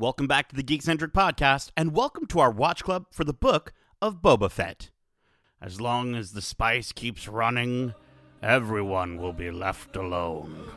Welcome back to the Geekcentric Podcast, and welcome to our watch club for the book of Boba Fett. As long as the spice keeps running, everyone will be left alone.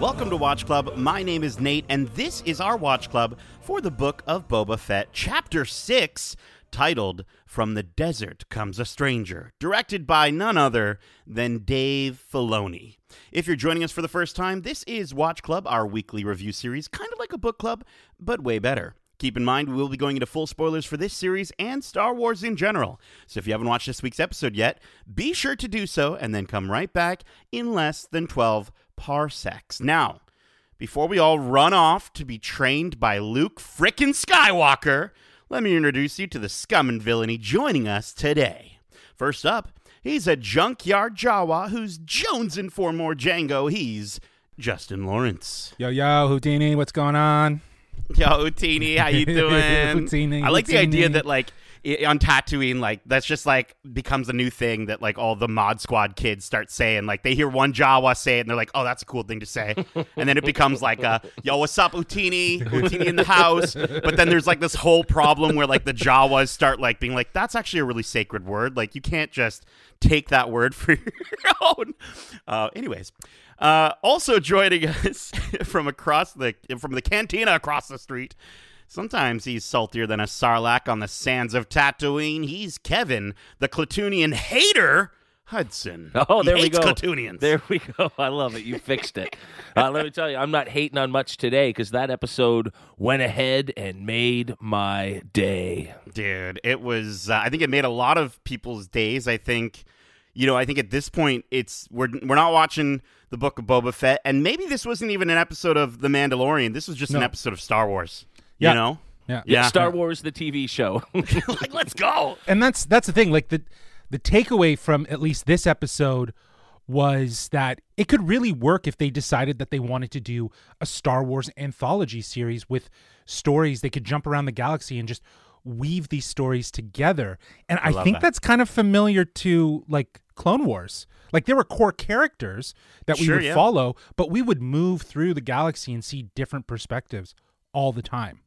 Welcome to Watch Club. My name is Nate, and this is our Watch Club for the Book of Boba Fett, Chapter 6, titled From the Desert Comes a Stranger, directed by none other than Dave Filoni. If you're joining us for the first time, this is Watch Club, our weekly review series, kind of like a book club, but way better. Keep in mind, we will be going into full spoilers for this series and Star Wars in general. So if you haven't watched this week's episode yet, be sure to do so and then come right back in less than 12 parsecs. Now, before we all run off to be trained by Luke frickin' Skywalker, let me introduce you to the scum and villainy joining us today. First up, he's a junkyard Jawa who's jonesing for more Jango. He's Justin Lawrence. Yo, yo, Utinni, what's going on? Yo, Utinni, how you doing? Utinni, I like the idea that like on Tatooine, like that's just like becomes a new thing that like all the Mod Squad kids start saying. Like they hear one Jawa say it, and they're like, "Oh, that's a cool thing to say," and then it becomes like, uh, "Yo, what's up, Utinni? Utinni in the house." But then there's like this whole problem where like the Jawas start like being like, "That's actually a really sacred word. Like you can't just take that word for your own." Uh, anyways. Uh, also joining us from across the from the cantina across the street. Sometimes he's saltier than a sarlacc on the sands of Tatooine. He's Kevin, the Clatoonian hater, Hudson. Oh, He there we hates go. Clatoonians. There we go. I love it. You fixed it. Uh, let me tell you, I'm not hating on much today because that episode went ahead and made my day. dude it was uh, i think it made a lot of people's days i think you know i think at this point it's we're we're not watching the book of boba fett and maybe this wasn't even an episode of the mandalorian this was just an episode of star wars Yeah. you know Yeah. Yeah. Star Wars, the TV show. like let's go And that's that's the thing. Like the the takeaway from at least this episode was that it could really work if they decided that they wanted to do a Star Wars anthology series with stories they could jump around the galaxy and just weave these stories together. And I, love think that. that's kind of familiar to like Clone Wars. Like there were core characters that we Sure, would yeah. follow, but we would move through the galaxy and see different perspectives all the time.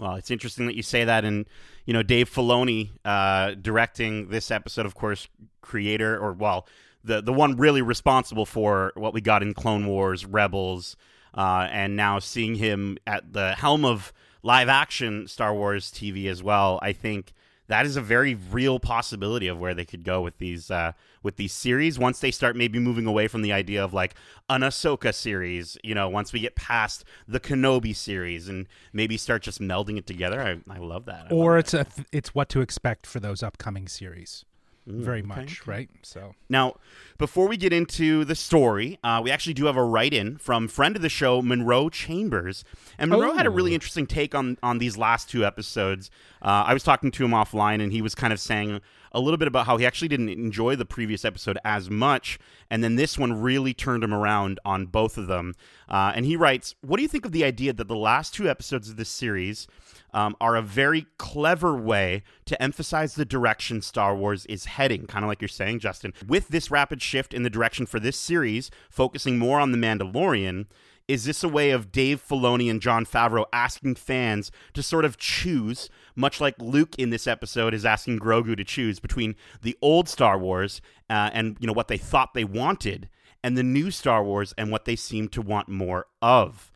Well, it's interesting that you say that, and you know, Dave Filoni uh, directing this episode, of course, creator or well, the the one really responsible for what we got in Clone Wars, Rebels, uh, and now seeing him at the helm of live action Star Wars TV as well. I think that is a very real possibility of where they could go with these uh, with these series once they start maybe moving away from the idea of like an Ahsoka series. You know, once we get past the Kenobi series and maybe start just melding it together. I, I love that. I or love it's a th- it's what to expect for those upcoming series very okay, much okay. right so Now, before we get into the story, uh, we actually do have a write-in from friend of the show, Monroe Chambers, and Monroe had a really Oh. interesting take on on these last two episodes. Uh, I was talking to him offline, and he was kind of saying a little bit about how he actually didn't enjoy the previous episode as much, and then this one really turned him around on both of them. Uh, and he writes, "What do you think of the idea that the last two episodes of this series?" Um, are a very clever way to emphasize the direction Star Wars is heading, kind of like you're saying, Justin. With this rapid shift in the direction for this series, focusing more on The Mandalorian, is this a way of Dave Filoni and Jon Favreau asking fans to sort of choose, much like Luke in this episode is asking Grogu to choose between the old Star Wars uh, and you know what they thought they wanted, and the new Star Wars and what they seem to want more of?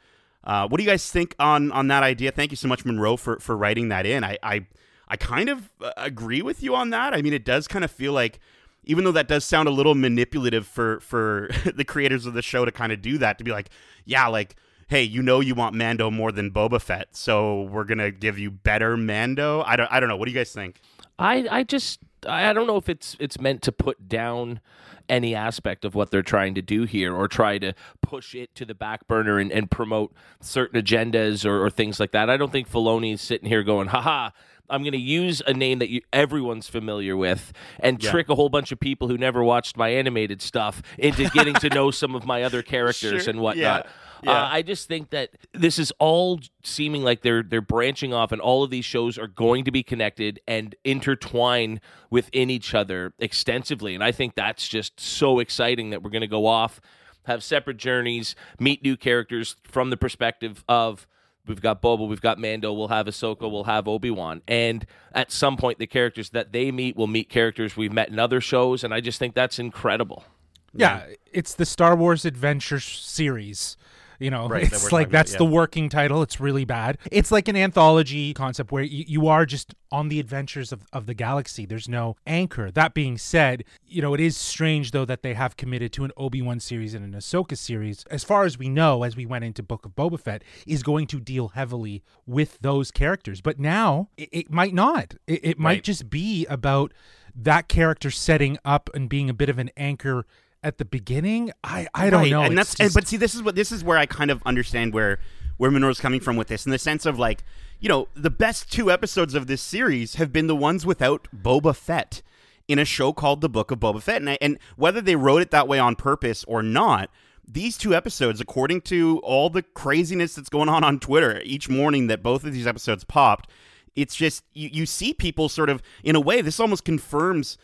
Uh, what do you guys think on on that idea? Thank you so much, Monroe, for for writing that in. I I, I kind of uh, agree with you on that. I mean, it does kind of feel like, even though that does sound a little manipulative for for the creators of the show to kind of do that, to be like, yeah, like. Hey, you know you want Mando more than Boba Fett, so we're gonna give you better Mando. I don't, I don't know. What do you guys think? I I just I I don't know if it's it's meant to put down any aspect of what they're trying to do here or try to push it to the back burner and, and promote certain agendas or, or things like that. I don't think Filoni's sitting here going, haha, I'm going to use a name that you, everyone's familiar with and Yeah. trick a whole bunch of people who never watched my animated stuff into getting to know some of my other characters Sure. and whatnot. Yeah. Uh, I just think that this is all seeming like they're they're branching off, and all of these shows are going to be connected and intertwine within each other extensively. And I think that's just so exciting that we're going to go off, have separate journeys, meet new characters from the perspective of. We've got Boba, we've got Mando, we'll have Ahsoka, we'll have Obi Wan, and at some point, the characters that they meet will meet characters we've met in other shows, and I just think that's incredible. Yeah, it's the Star Wars Adventure series. You know, Right, it's we're like talking about, that's the working title. It's really bad. It's like an anthology concept where you, you are just on the adventures of, of the galaxy. There's no anchor. That being said, you know, it is strange though that they have committed to an Obi-Wan series and an Ahsoka series. As far as we know, as we went into Book of Boba Fett, is going to deal heavily with those characters. But now it, it might not. It, it might Right. just be about that character setting up and being a bit of an anchor at the beginning. I I don't Right, know. and It's that's and, but see, this is what this is where I kind of understand where where Monroe's coming from with this, in the sense of like, you know, the best two episodes of this series have been the ones without Boba Fett in a show called The Book of Boba Fett, and I, and whether they wrote it that way on purpose or not. These two episodes, according to all the craziness that's going on on Twitter each morning that both of these episodes popped, it's just you, you see people sort of in a way this almost confirms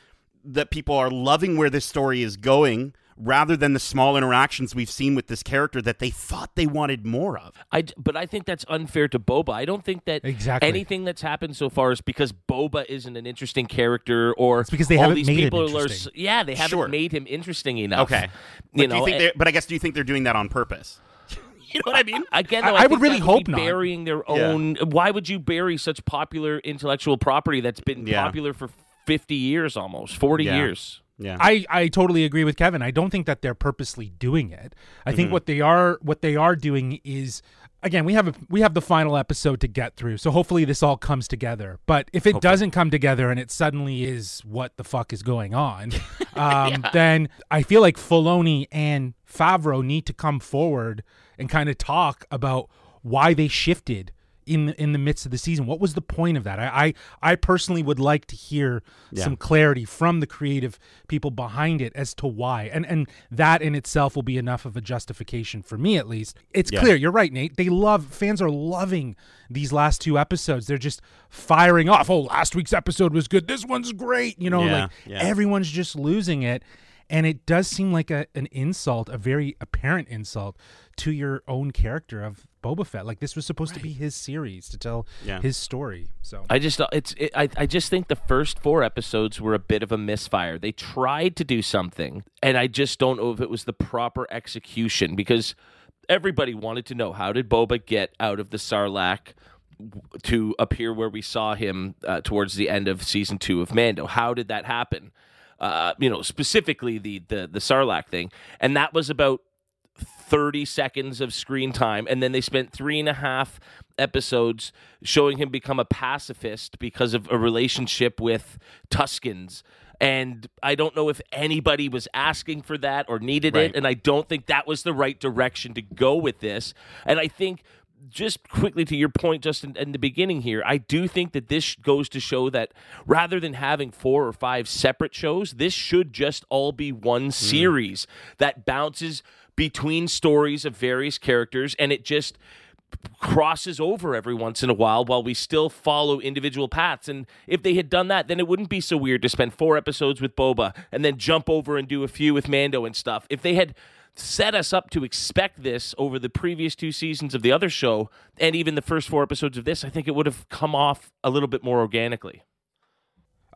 that people are loving where this story is going rather than the small interactions we've seen with this character that they thought they wanted more of. I, d- but I think that's unfair to Boba. I don't think that Exactly. anything that's happened so far is because Boba isn't an interesting character or It's because they all haven't these made him people are interesting. s- yeah, they haven't Sure. made him interesting enough. Okay, but you do you know, think and- but I guess do you think they're doing that on purpose? you know what I mean? Again, I- though, I I, would really that would hope be not. burying their Yeah. own. Why would you bury such popular intellectual property that's been Yeah. popular for fifty years, almost forty Yeah. years? Yeah, I, I totally agree with Kevin. I don't think that they're purposely doing it. I Mm-hmm. think what they are what they are doing is again we have a, we have the final episode to get through. So hopefully this all comes together. But if it doesn't come together and it suddenly is what the fuck is going on, um, then I feel like Filoni and Favreau need to come forward and kind of talk about why they shifted in in the midst of the season. What was the point of that? I I, I personally would like to hear some clarity from the creative people behind it as to why. And and that in itself will be enough of a justification for me at least. It's Yeah. clear, you're right, Nate. They love fans are loving these last two episodes. They're just firing off. Oh, last week's episode was good. This one's great. You know, Yeah, like yeah. everyone's just losing it. And it does seem like a, an insult, a very apparent insult to your own character of Boba Fett. Like this was supposed to be his series to tell Yeah. his story. So I just it's it, I I just think the first four episodes were a bit of a misfire. They tried to do something, and I just don't know if it was the proper execution because everybody wanted to know how did Boba get out of the Sarlacc to appear where we saw him uh, towards the end of season two of Mando. How did that happen? Uh, you know, specifically the the the Sarlacc thing, and that was about 30 seconds of screen time and then they spent three and a half episodes showing him become a pacifist because of a relationship with Tuskens. And i don't know if anybody was asking for that or needed Right. it and i don't think that was the right direction to go with this. And i think just quickly to your point, just in, in the beginning here, I do think that this goes to show that rather than having four or five separate shows, this should just all be one mm. series that bounces between stories of various characters and it just crosses over every once in a while while we still follow individual paths. And if they had done that, then it wouldn't be so weird to spend four episodes with Boba and then jump over and do a few with Mando and stuff. If they had set us up to expect this over the previous two seasons of the other show and even the first four episodes of this, I think it would have come off a little bit more organically.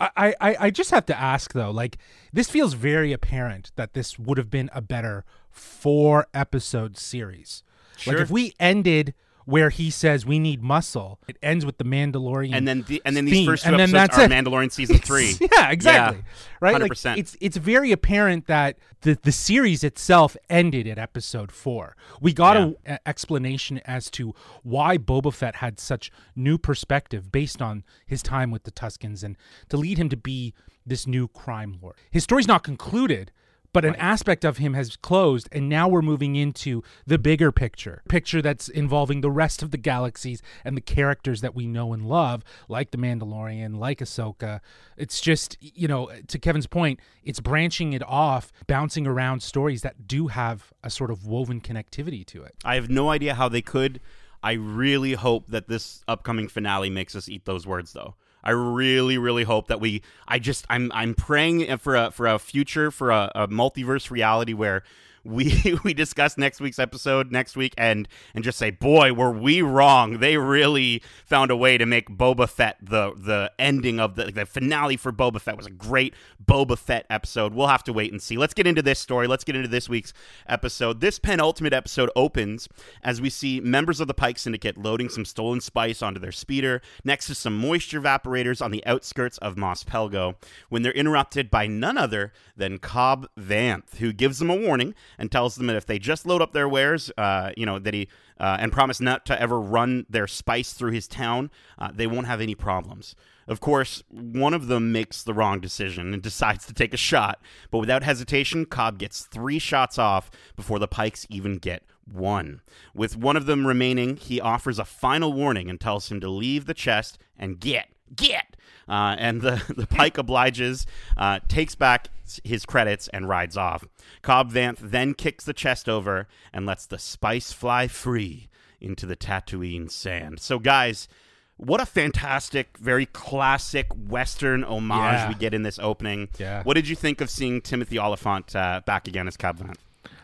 I, I, I just have to ask though, like this feels very apparent that this would have been a better four episode series. Like if we ended where he says we need muscle, it ends with the Mandalorian. and then the, and then these theme, first two and episodes are it. Mandalorian season three. yeah, exactly. Right? Like 100%. it's it's very apparent that the the series itself ended at episode 4. We got a, a explanation as to why Boba Fett had such new perspective based on his time with the Tuskens and to lead him to be this new crime lord. His story's not concluded, but an aspect of him has closed and now we're moving into the bigger picture picture that's involving the rest of the galaxies and the characters that we know and love like the mandalorian like ahsoka it's just you know to kevin's point it's branching it off bouncing around stories that do have a sort of woven connectivity to it I have no idea how they could. I really hope that this upcoming finale makes us eat those words, though. I really, really hope that we. I just, I'm, I'm praying for a for a future for a, a multiverse reality where we we discuss next week's episode next week and and just say, boy, were we wrong? They really found a way to make Boba Fett the the ending of the the finale for Boba Fett was a great Boba Fett episode. We'll have to wait and see. Let's get into this story. Let's get into this week's episode. This penultimate episode opens as we see members of the Pike Syndicate loading some stolen spice onto their speeder next to some moisture evaporators on the outskirts of Mos Pelgo when they're interrupted by none other than Cobb Vanth, who gives them a warning and tells them that if they just load up their wares, uh, you know, that he uh, and promise not to ever run their spice through his town, uh, they won't have any problems. Of course, one of them makes the wrong decision and decides to take a shot, but without hesitation, Cobb gets three shots off before the Pikes even get one. With one of them remaining, he offers a final warning and tells him to leave the chest and get, get. Uh, and the, the Pike obliges, uh, takes back his credits, and rides off. Cobb Vanth then kicks the chest over and lets the spice fly free into the Tatooine sand. So, guys, what a fantastic, very classic Western homage Yeah. we get in this opening. Yeah. What did you think of seeing Timothy Olyphant uh, back again as Cobb Vanth?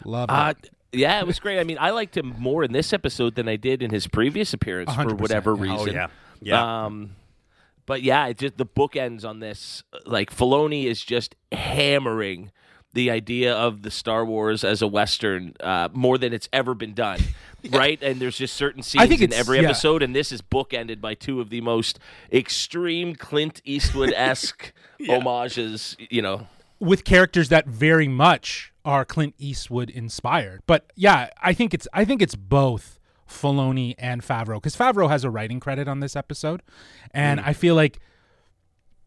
love it. Uh, yeah, it was great. I mean, I liked him more in this episode than I did in his previous appearance for 100%, whatever reason. Oh, yeah. Yeah. Um, but yeah, it just the bookends on this. Like Filoni is just hammering the idea of the Star Wars as a western uh, more than it's ever been done, right? And there's just certain scenes in every yeah. episode, and this is bookended by two of the most extreme Clint Eastwood esque homages. You know, with characters that very much are Clint Eastwood inspired. But yeah, I think it's I think it's both Filoni and Favreau because Favreau has a writing credit on this episode, and I feel like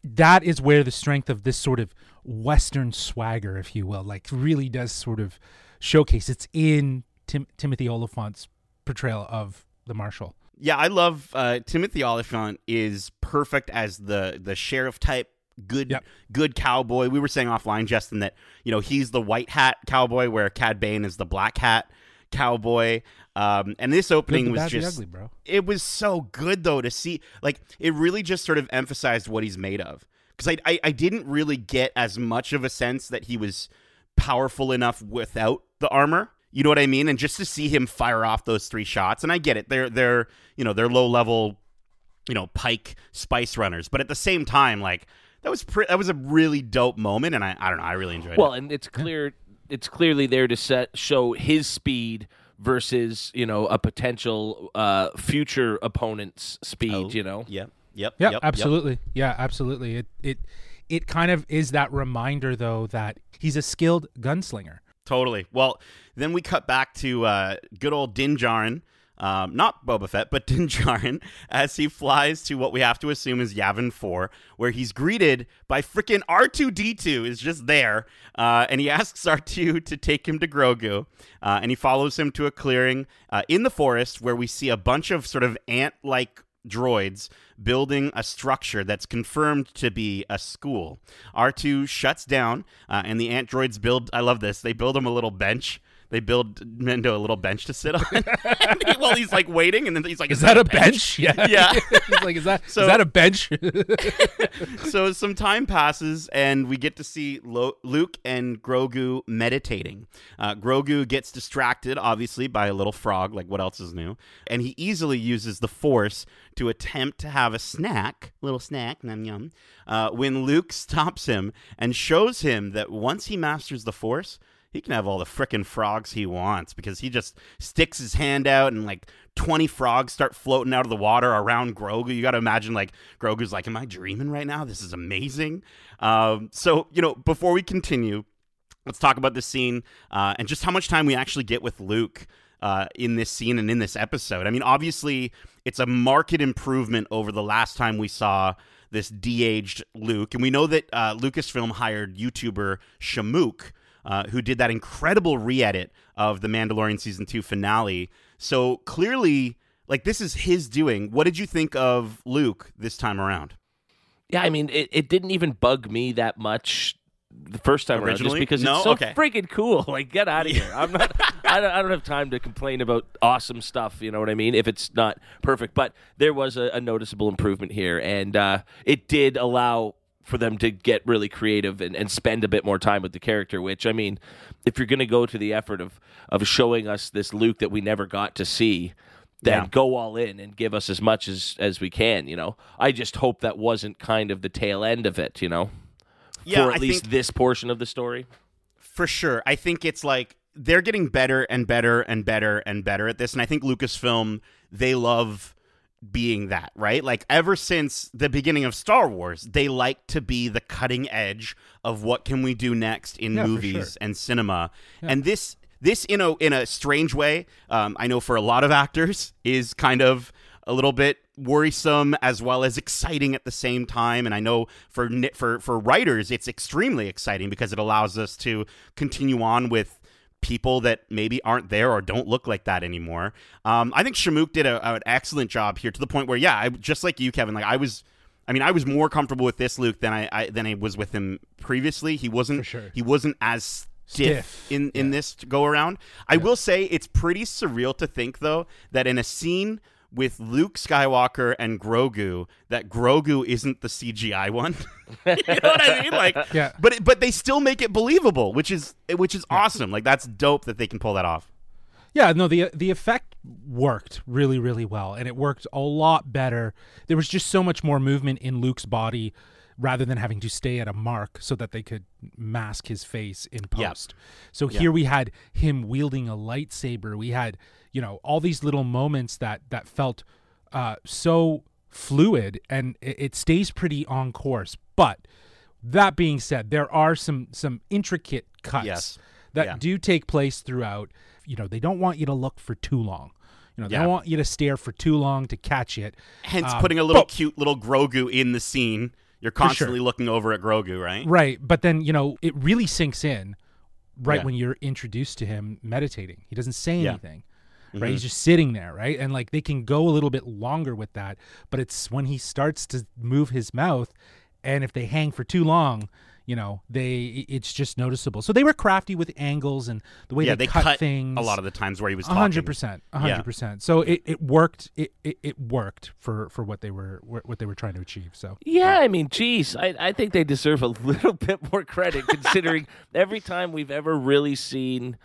that is where the strength of this sort of Western swagger, if you will, like really does sort of showcase. It's in Tim- Timothy Olyphant's portrayal of the Marshal. Yeah, I love uh, Timothy Oliphant is perfect as the the sheriff type good Yep. good cowboy. We were saying offline, Justin, that you know he's the white hat cowboy, where Cad Bane is the black hat cowboy. Um, and this opening the was just ugly, bro. it was so good though to see like it really just sort of emphasized what he's made of because I, I i didn't really get as much of a sense that he was powerful enough without the armor you know what i mean and just to see him fire off those three shots and i get it they're they're you know they're low level you know pike spice runners but at the same time like that was pre- that was a really dope moment and i i don't know i really enjoyed Well, it Well, and it's clear it's clearly there to set show his speed versus you know a potential uh, future opponent's speed. Oh, You know, yep yep Yeah, yep, yep. absolutely. Yeah, absolutely. It it it kind of is that reminder though that he's a skilled gunslinger. Totally. Well, then we cut back to uh, good old Din Djarin, um, not Boba Fett, but Din Djarin, as he flies to what we have to assume is Yavin 4, where he's greeted by frickin' R2D2 is just there, uh, and he asks R2 to take him to Grogu, uh, and he follows him to a clearing uh, in the forest where we see a bunch of sort of ant-like droids building a structure that's confirmed to be a school. R2 shuts down, uh, and the ant droids build. I love this. They build him a little bench. They build Mando a little bench to sit on. he, well, he's like waiting, and then he's like, Is that a bench? Yeah. Yeah. he's like, is that is So- is that a bench? so some time passes and we get to see Lo- Luke and Grogu meditating. Uh, Grogu gets distracted, obviously, by a little frog. Like what else is new? And he easily uses the Force to attempt to have a snack, little snack, yum yum. Uh, when Luke stops him and shows him that once he masters the Force. He can have all the frickin' frogs he wants because he just sticks his hand out and like 20 frogs start floating out of the water around Grogu. You got to imagine like Grogu's like, Am I dreaming right now? This is amazing. Um, so, you know, before we continue, let's talk about this scene uh, and just how much time we actually get with Luke. Uh, in this scene and in this episode. I mean, obviously, it's a marked improvement over the last time we saw this de aged Luke. And we know that uh, Lucasfilm hired YouTuber Shamook uh, who did that incredible re-edit of the Mandalorian season two finale. So clearly, like this is his doing. What did you think of Luke this time around? Yeah, I mean, it, it didn't even bug me that much the first time around, just Originally? because No? it's so Okay. freaking cool. Like, get out of here! I'm not. I don't. I don't have time to complain about awesome stuff. You know what I mean? If it's not perfect, but there was a, a noticeable improvement here, and uh, it did allow for them to get really creative and, and spend a bit more time with the character. Which I mean, if you're going to go to the effort of of showing us this Luke that we never got to see. Then Yeah. go all in and give us as much as as we can. You know, I just hope that wasn't kind of the tail end of it. You know, Yeah, for at I least this portion of the story. For sure. I think it's like they're getting better and better and better and better at this. And I think Lucasfilm, they love being that, right? Like ever since the beginning of Star Wars, they like to be the cutting edge of what can we do next in Yeah, movies sure. and cinema. And this this in a in a strange way, um, I know for a lot of actors is kind of a little bit worrisome as well as exciting at the same time and I know for for for writers it's extremely exciting because it allows us to continue on with people that maybe aren't there or don't look like that anymore. Um, I think Shamook did a, an excellent job here to the point where yeah, I, just like you Kevin, like I was I mean, I was more comfortable with this Luke than I, I than I was with him previously. He wasn't sure. he wasn't as stiff, Stiff. in in this go around. I will say it's pretty surreal to think though that in a scene with Luke Skywalker and Grogu, that Grogu isn't the CGI one. you know what I mean? Like, Yeah. But it- but they still make it believable, which is which is awesome. Like that's dope that they can pull that off. Yeah, no, the the effect worked really, really well, and it worked a lot better. There was just so much more movement in Luke's body, rather than having to stay at a mark so that they could mask his face in Yeah. post. So here we had him wielding a lightsaber. We had, you know, all these little moments that that felt uh, so fluid, and it, it stays pretty on course. But that being said, there are some some intricate cuts Yes. that Yeah. do take place throughout. You know, they don't want you to look for too long. You know, they Yeah. don't want you to stare for too long to catch it. Hence, Um, putting a little but- cute little Grogu in the scene. You're sure. constantly looking over at Grogu, right? Right, but then you know it really sinks in right Yeah. when you're introduced to him meditating. He doesn't say anything. Mm-hmm. Right, he's just sitting there, right? And like they can go a little bit longer with that, but it's when he starts to move his mouth and if they hang for too long, you know, they it's just noticeable. So they were crafty with angles and the way Yeah, they, they cut, cut things a lot of the times where he was talking. hundred percent, hundred percent. So it, it worked. It, it it worked for for what they were what they were trying to achieve. So Yeah, I mean, geez, I, I think they deserve a little bit more credit considering every time we've ever really seen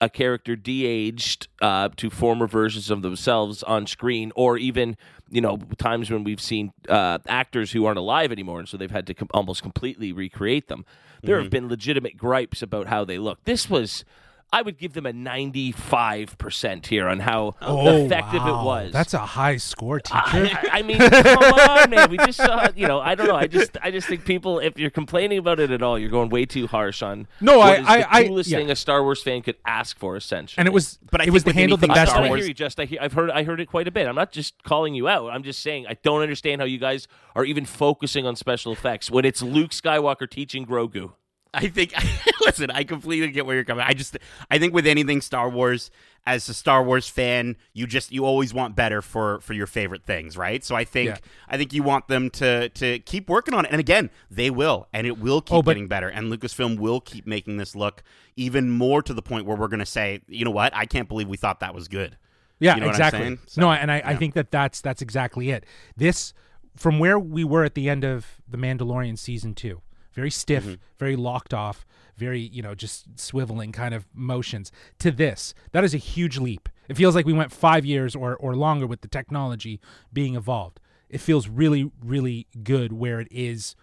a character de-aged uh, to former versions of themselves on screen, or even you know times when we've seen uh, actors who aren't alive anymore, and so they've had to com- almost completely recreate them. There have been legitimate gripes about how they look. This was. I would give them a 95% here on how oh, effective Oh, wow. it was. That's a high score, teacher. I, I mean, come on, man. We just saw, you know, I don't know. I just, I just think people, if you're complaining about it at all, you're going way too harsh on. No, what I- is I- the I- coolest yeah. thing a Star Wars fan could ask for, essentially. and it was, But I it was think with handled the best Star I way. Hear you. Just, I hear, I've heard, I heard it quite a bit. I'm not just calling you out. I'm just saying I don't understand how you guys are even focusing on special effects when it's Luke Skywalker teaching Grogu. I think listen, I completely get where you're coming. I just I think with anything Star Wars as a Star Wars fan, you just you always want better for for your favorite things, right? So I think Yeah. I think you want them to to keep working on it. And again, they will and it will keep Oh, but- getting better and Lucasfilm will keep making this look even more to the point where we're going to say, "You know what? I can't believe we thought that was good." Yeah, You know exactly. So, no, and I, I think that that's that's exactly it. This from where we were at the end of the Mandalorian season two, very stiff, Mm-hmm. very locked off, very you know just swiveling kind of motions to this. That is a huge leap. It feels like we went five years or or longer with the technology being evolved. It feels really really good where it is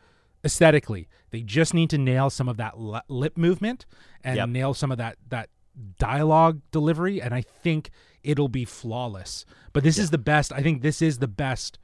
aesthetically. They just need to nail some of that lip movement and Yep. nail some of that that dialogue delivery and I think it'll be flawless. But this is the best. I think this is the best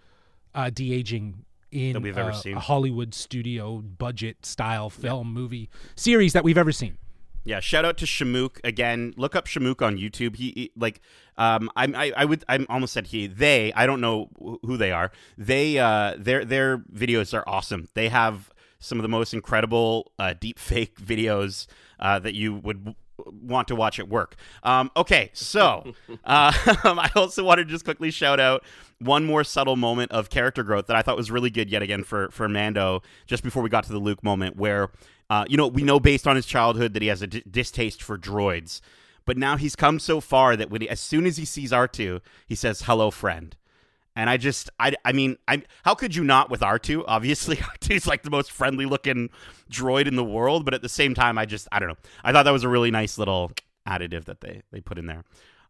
uh de-aging in That we've ever seen. a Hollywood studio budget style film movie series that we've ever seen. Yeah, shout out to Shamook again. Look up Shamook on YouTube. He, he- like um I'm I, I would I almost said he they I don't know who they are. They uh their their videos are awesome. They have some of the most incredible uh, deep fake videos uh, that you would want to watch at work. Um, okay, so uh, I also wanted to just quickly shout out one more subtle moment of character growth that I thought was really good yet again for for Mando. Just before we got to the Luke moment, where uh, you know we know based on his childhood that he has a d- distaste for droids, but now he's come so far that when he, as soon as he sees R two, he says "Hello, friend." And I just, I, I mean, I, how could you not with R2? Obviously, R2's like the most friendly looking droid in the world, but at the same time, I just, I don't know. I thought that was a really nice little additive that they, they put in there.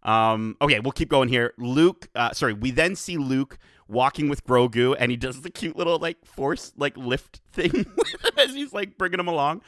Um, okay, we'll keep going here. Luke, uh, sorry, we then see Luke walking with Grogu, and he does the cute little like force like lift thing as he's like bringing him along.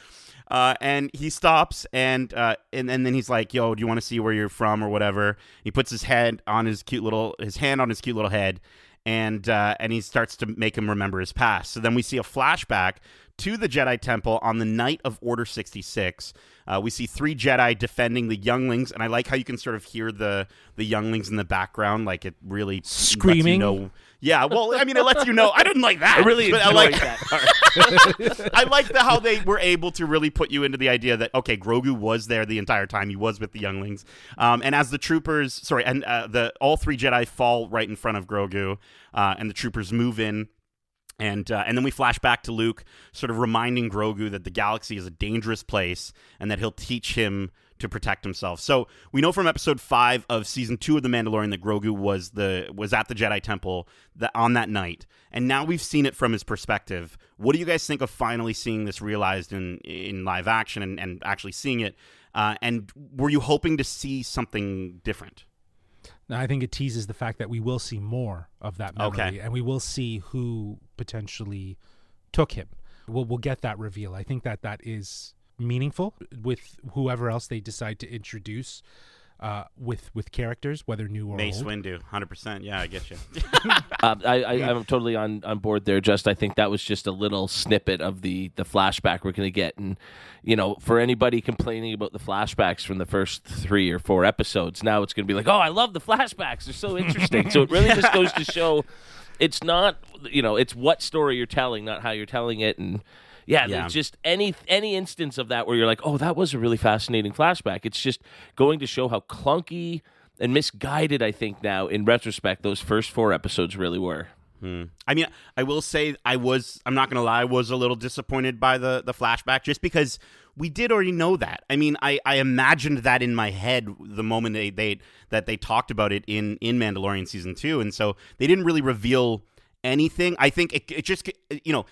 Uh, and he stops and uh, and and then he's like, "Yo, do you want to see where you're from or whatever?" He puts his head on his cute little his hand on his cute little head, and uh, and he starts to make him remember his past. So then we see a flashback to the Jedi Temple on the night of Order sixty six. Uh, we see three Jedi defending the younglings, and I like how you can sort of hear the the younglings in the background, like it really lets you Screaming? know- yeah, well, I mean, it lets you know. I didn't like that. I really but enjoyed I like that part. I like the how they were able to really put you into the idea that okay, Grogu was there the entire time. He was with the younglings, um, and as the troopers, sorry, and uh, the all three Jedi fall right in front of Grogu, uh, and the troopers move in. And, uh, and then we flash back to Luke, sort of reminding Grogu that the galaxy is a dangerous place and that he'll teach him to protect himself. So we know from episode five of season two of The Mandalorian that Grogu was the was at the Jedi Temple that on that night, and now we've seen it from his perspective. What do you guys think of finally seeing this realized in in live action and, and actually seeing it? Uh, and were you hoping to see something different? Now, I think it teases the fact that we will see more of that memory, Okay. and we will see who potentially took him. We'll we'll get that reveal. I think that that is meaningful with whoever else they decide to introduce uh, with with characters, whether new or Mace old. Windu, hundred percent. Yeah, I get you. Um, I, I, I'm totally on, on board there. Just I think that was just a little snippet of the the flashback we're going to get, and you know, for anybody complaining about the flashbacks from the first three or four episodes, now it's going to be like, oh, I love the flashbacks; they're so interesting. so it really just goes to show, it's not you know, it's what story you're telling, not how you're telling it, and yeah, Yeah. just any any instance of that where you're like, oh, that was a really fascinating flashback. It's just going to show how clunky and misguided I think now in retrospect those first four episodes really were. Hmm. I mean, I will say I was. I'm not gonna lie. I was a little disappointed by the the flashback, just because we did already know that. I mean, I, I imagined that in my head the moment they, they that they talked about it in in Mandalorian season two, and so they didn't really reveal anything. I think it, it just you know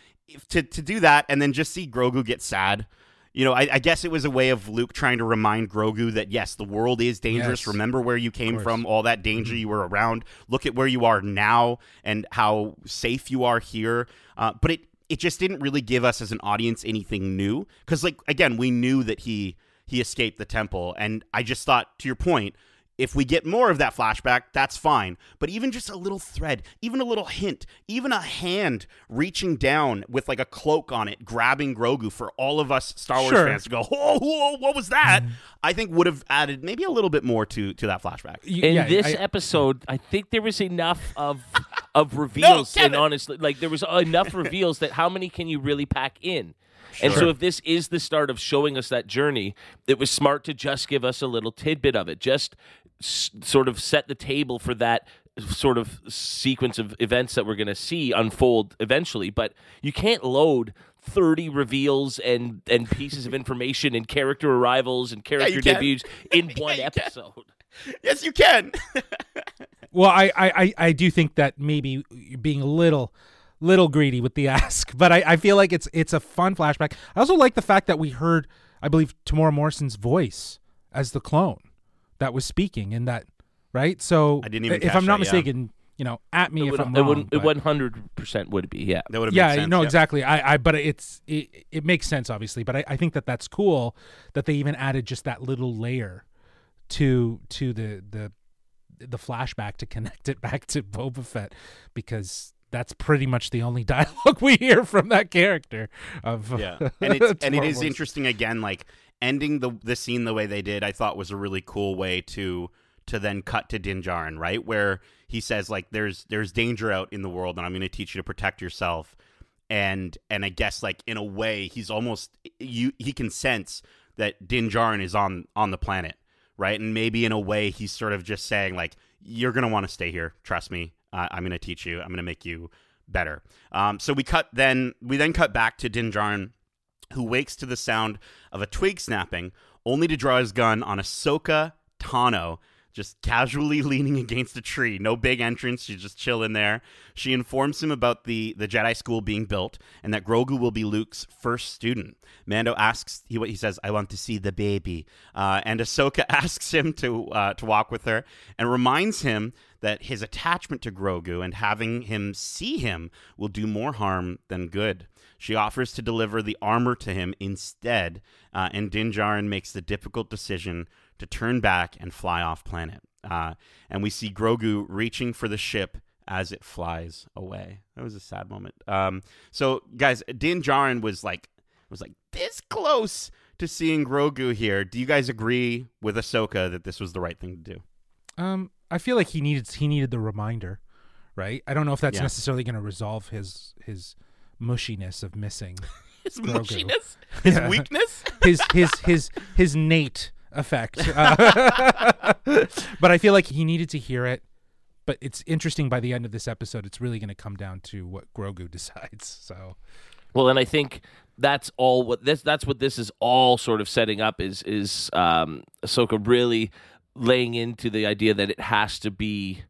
to to do that and then just see Grogu get sad. You know, I, I guess it was a way of Luke trying to remind Grogu that yes, the world is dangerous. Yes. Remember where you came from, all that danger you were around. Look at where you are now and how safe you are here. Uh, but it it just didn't really give us as an audience anything new because, like, again, we knew that he he escaped the temple, and I just thought, to your point. If we get more of that flashback, that's fine. But even just a little thread, even a little hint, even a hand reaching down with like a cloak on it, grabbing Grogu for all of us Star Wars Sure. fans to go, "Oh, whoa, what was that?" Mm-hmm. I think would have added maybe a little bit more to to that flashback. Y- in yeah, this I- episode, I think there was enough of of reveals. and honestly, like there was enough reveals that how many can you really pack in? And so, if this is the start of showing us that journey, it was smart to just give us a little tidbit of it, just s- sort of set the table for that sort of sequence of events that we're going to see unfold eventually. But you can't load. 30 reveals and and pieces of information and character arrivals and character can. debuts in one you can. episode. Yes, you can. Well, I, I, I, I do think that maybe you're being a little little greedy with the ask, but I, I feel like it's it's a fun flashback. I also like the fact that we heard, I believe, Temuera Morrison's voice as the clone that was speaking in that right. So I didn't even if I'm not that, yeah. mistaken, you know, at me It if would, I'm it wrong. wouldn't- it one hundred percent would be, yeah. That would have yeah, sense. no, yeah. exactly. I, I, but it's it, it makes sense obviously. But I, I think that that's cool that they even added just that little layer to to the the the flashback to connect it back to Boba Fett because that's pretty much the only dialogue we hear from that character of Yeah, and it's and it Temuera is Morrison. interesting again. Like ending the the scene the way they did, I thought was a really cool way to to then cut to Din Djarin, right where he says like there's there's danger out in the world, and I'm going to teach you to protect yourself. and and I guess like in a way he's almost you he can sense that Din Djarin is on on the planet, right? And maybe in a way he's sort of just saying like you're gonna want to stay here. Trust me, uh, I'm gonna teach you. I'm gonna make you better. Um, so we cut then we then cut back to Din Djarin, who wakes to the sound of a twig snapping, only to draw his gun on Ahsoka Tano just casually leaning against a tree. No big entrance. She's just chilling there. She informs him about the, the Jedi school being built and that Grogu will be Luke's first student. Mando asks, he, he says, I want to see the baby. Uh, and Ahsoka asks him to, uh, to walk with her and reminds him that his attachment to Grogu and having him see him will do more harm than good. She offers to deliver the armor to him instead, uh, and Din Djarin makes the difficult decision to turn back and fly off planet. Uh, and we see Grogu reaching for the ship as it flies away. That was a sad moment. Um, so, guys, Din Djarin was like was like this close to seeing Grogu here. Do you guys agree with Ahsoka that this was the right thing to do? Um, I feel like he needed he needed the reminder, right? I don't know if that's Yeah. necessarily going to resolve his his mushiness of missing His Grogu. mushiness, his Yeah. weakness. his his his his Nate effect. Uh, but I feel like he needed to hear it. But it's interesting. By the end of this episode, it's really going to come down to what Grogu decides. So Well, and I think that's all what this that's what this is all sort of setting up is is um Ahsoka really laying into the idea that it has to be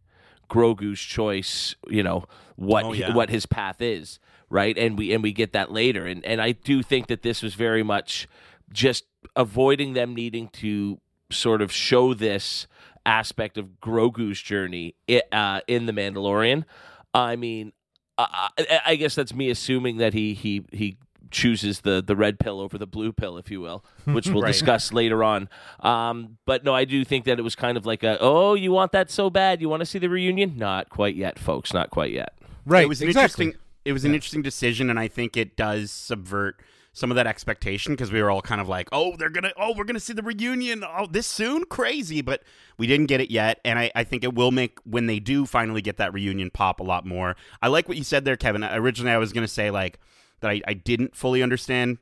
Grogu's choice, you know, what Oh, yeah. what his path is, right? And we and we get that later. And and I do think that this was very much just avoiding them needing to sort of show this aspect of Grogu's journey i- uh, in the Mandalorian. I mean, I, I- I guess that's me assuming that he he he chooses the the red pill over the blue pill, if you will, which we'll Right. discuss later on. Um, but no, I do think that it was kind of like a oh, you want that so bad, you want to see the reunion? Not quite yet, folks. Not quite yet. right, it was exactly. interesting it was an interesting decision and i think it does subvert some of that expectation because we were all kind of like oh they're gonna oh we're gonna see the reunion oh this soon crazy but we didn't get it yet and i, I think it will make when they do finally get that reunion pop a lot more i like what you said there kevin originally i was gonna say like that i, I didn't fully understand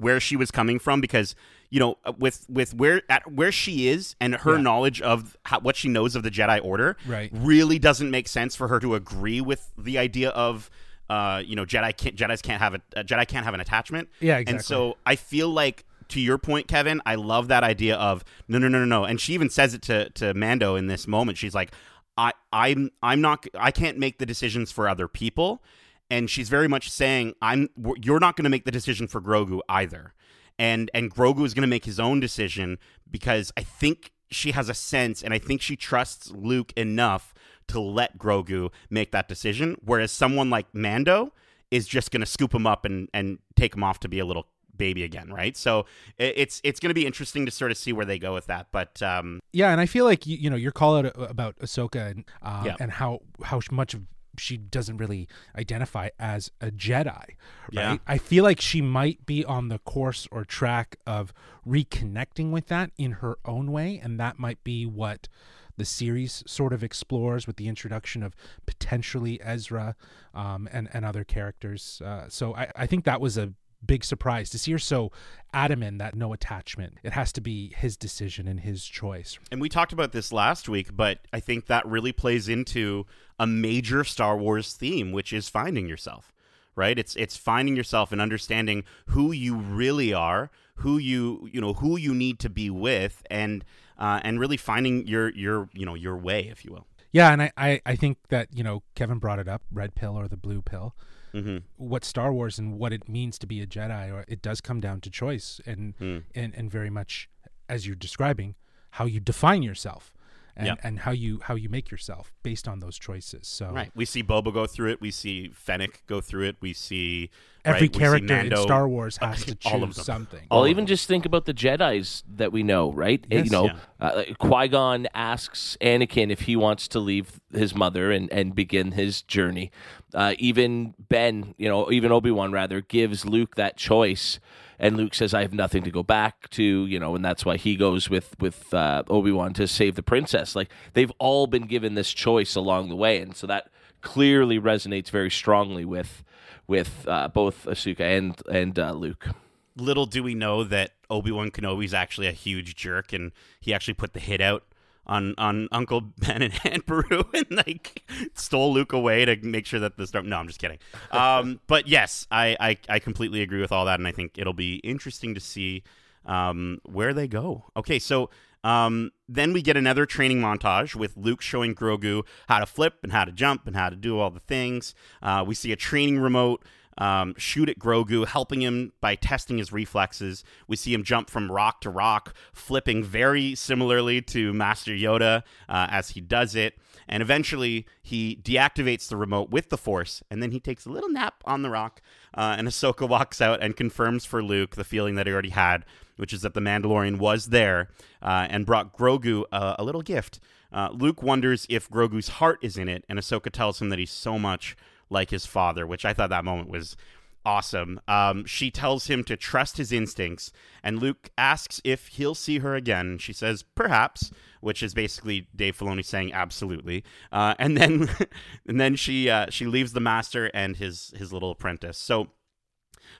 where she was coming from because you know uh, with with where at where she is and her Yeah. knowledge of how, what she knows of the Jedi Order Right. really doesn't make sense for her to agree with the idea of uh you know Jedi can't Jedi's can't have a, a Jedi can't have an attachment. Yeah, exactly. and so I feel like to your point Kevin I love that idea of no no no no no. And she even says it to to Mando in this moment. She's like I I'm I'm not I can't make the decisions for other people. And she's very much saying i'm you're not going to make the decision for grogu either. And and grogu is going to make his own decision because i think she has a sense and i think she trusts luke enough to let grogu make that decision whereas someone like mando is just going to scoop him up and and take him off to be a little baby again right so it's it's going to be interesting to sort of see where they go with that but um Yeah, and I feel like you, you know your call out about Ahsoka and um, Yeah. and how how much of she doesn't really identify as a Jedi. Right? Yeah. I feel like she might be on the course or track of reconnecting with that in her own way, and that might be what the series sort of explores with the introduction of potentially Ezra um, and and other characters. Uh, so I, I think that was a big surprise to see her so adamant that no attachment. It has to be his decision and his choice. And we talked about this last week, but I think that really plays into a major Star Wars theme, which is finding yourself. Right? It's it's finding yourself and understanding who you really are, who you you know who you need to be with, and uh, and really finding your your you know your way, if you will. Yeah, and I, I, I think that, you know, Kevin brought it up, red pill or the blue pill. Mm-hmm. What Star Wars and what it means to be a Jedi, or it does come down to choice and Hmm. and, and very much as you're describing, how you define yourself and, Yeah. and how you how you make yourself based on those choices. So Right. We see Boba go through it. We see Fennec go through it. We see every right, we see character in Star Wars has to choose all of them. something. All Well, of even just think about the Jedi's that we know, right? Yes. you know, Yeah. uh, Qui Gon asks Anakin if he wants to leave his mother and, and begin his journey. Uh, even Ben, you know, even Obi Wan rather gives Luke that choice, and Luke says, "I have nothing to go back to," you know, and that's why he goes with with uh, Obi Wan to save the princess. Like they've all been given this choice along the way, and so that clearly resonates very strongly with with uh, both Ahsoka and and uh, Luke. Little do we know that Obi Wan Kenobi is actually a huge jerk, and he actually put the hit out on on Uncle Ben and Aunt Beru and like stole Luke away to make sure that the storm. No, I'm just kidding. Um, but yes, I, I I completely agree with all that, and I think it'll be interesting to see um, where they go. Okay, so. Um, then we get another training montage with Luke showing Grogu how to flip and how to jump and how to do all the things. Uh, we see a training remote um, shoot at Grogu, helping him by testing his reflexes. We see him jump from rock to rock, flipping very similarly to Master Yoda uh, as he does it. And eventually, he deactivates the remote with the Force, and then he takes a little nap on the rock. Uh, and Ahsoka walks out and confirms for Luke the feeling that he already had, which is that the Mandalorian was there uh, and brought Grogu a, a little gift. Uh, Luke wonders if Grogu's heart is in it, and Ahsoka tells him that he's so much like his father, which I thought that moment was awesome. Um, she tells him to trust his instincts, and Luke asks if he'll see her again. She says, perhaps, which is basically Dave Filoni saying absolutely. Uh, and then, and then she uh, she leaves the master and his his little apprentice. So,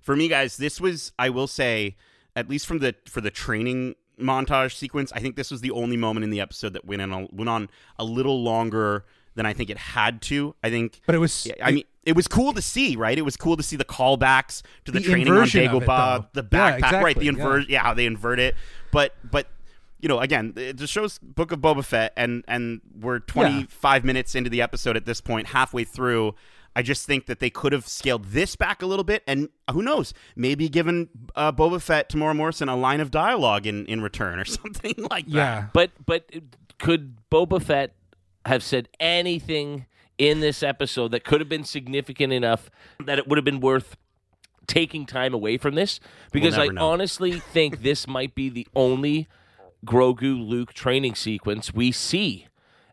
for me, guys, this was I will say, at least from the for the training montage sequence, I think this was the only moment in the episode that went on went on a little longer than I think it had to. I think, but it was. I mean, it was cool to see, right? It was cool to see the callbacks to the, The training on inversion it, Dagobah, though. the Yeah, backpack, right? The exactly, invert, yeah. how they invert it. But, but you know, again, it just shows Book of Boba Fett, and and we're 25 minutes into the episode at this point, halfway through. I just think that they could have scaled this back a little bit, and who knows, maybe given uh, Boba Fett, Temuera Morrison, a line of dialogue in, in return or something like that. Yeah. But but could Boba Fett have said anything in this episode that could have been significant enough that it would have been worth taking time away from this? Because I know. honestly think this might be the only Grogu Luke training sequence we see.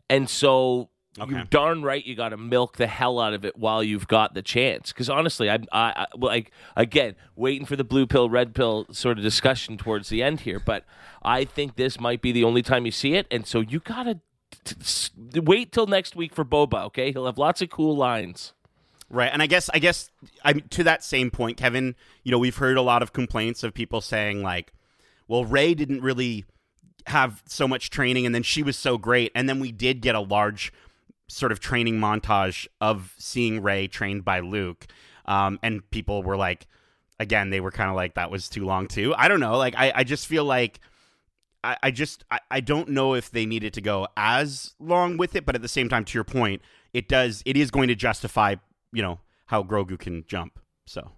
And so Okay. you darn right you got to milk the hell out of it while you've got the chance. Because honestly, I'm I, I like again waiting for the blue pill red pill sort of discussion towards the end here, but I think this might be the only time you see it, and so you gotta t- wait till next week for Boba. Okay, he'll have lots of cool lines. Right, and I guess I guess I to that same point, Kevin. You know, we've heard a lot of complaints of people saying like, "Well, Rey didn't really have so much training, and then she was so great, and then we did get a large sort of training montage of seeing Rey trained by Luke." Um, and people were like, again, they were kind of like, "That was too long, too." I don't know. Like, I I just feel like. I, I just I, I don't know if they needed to go as long with it, but at the same time, to your point, it does it is going to justify you know how Grogu can jump. So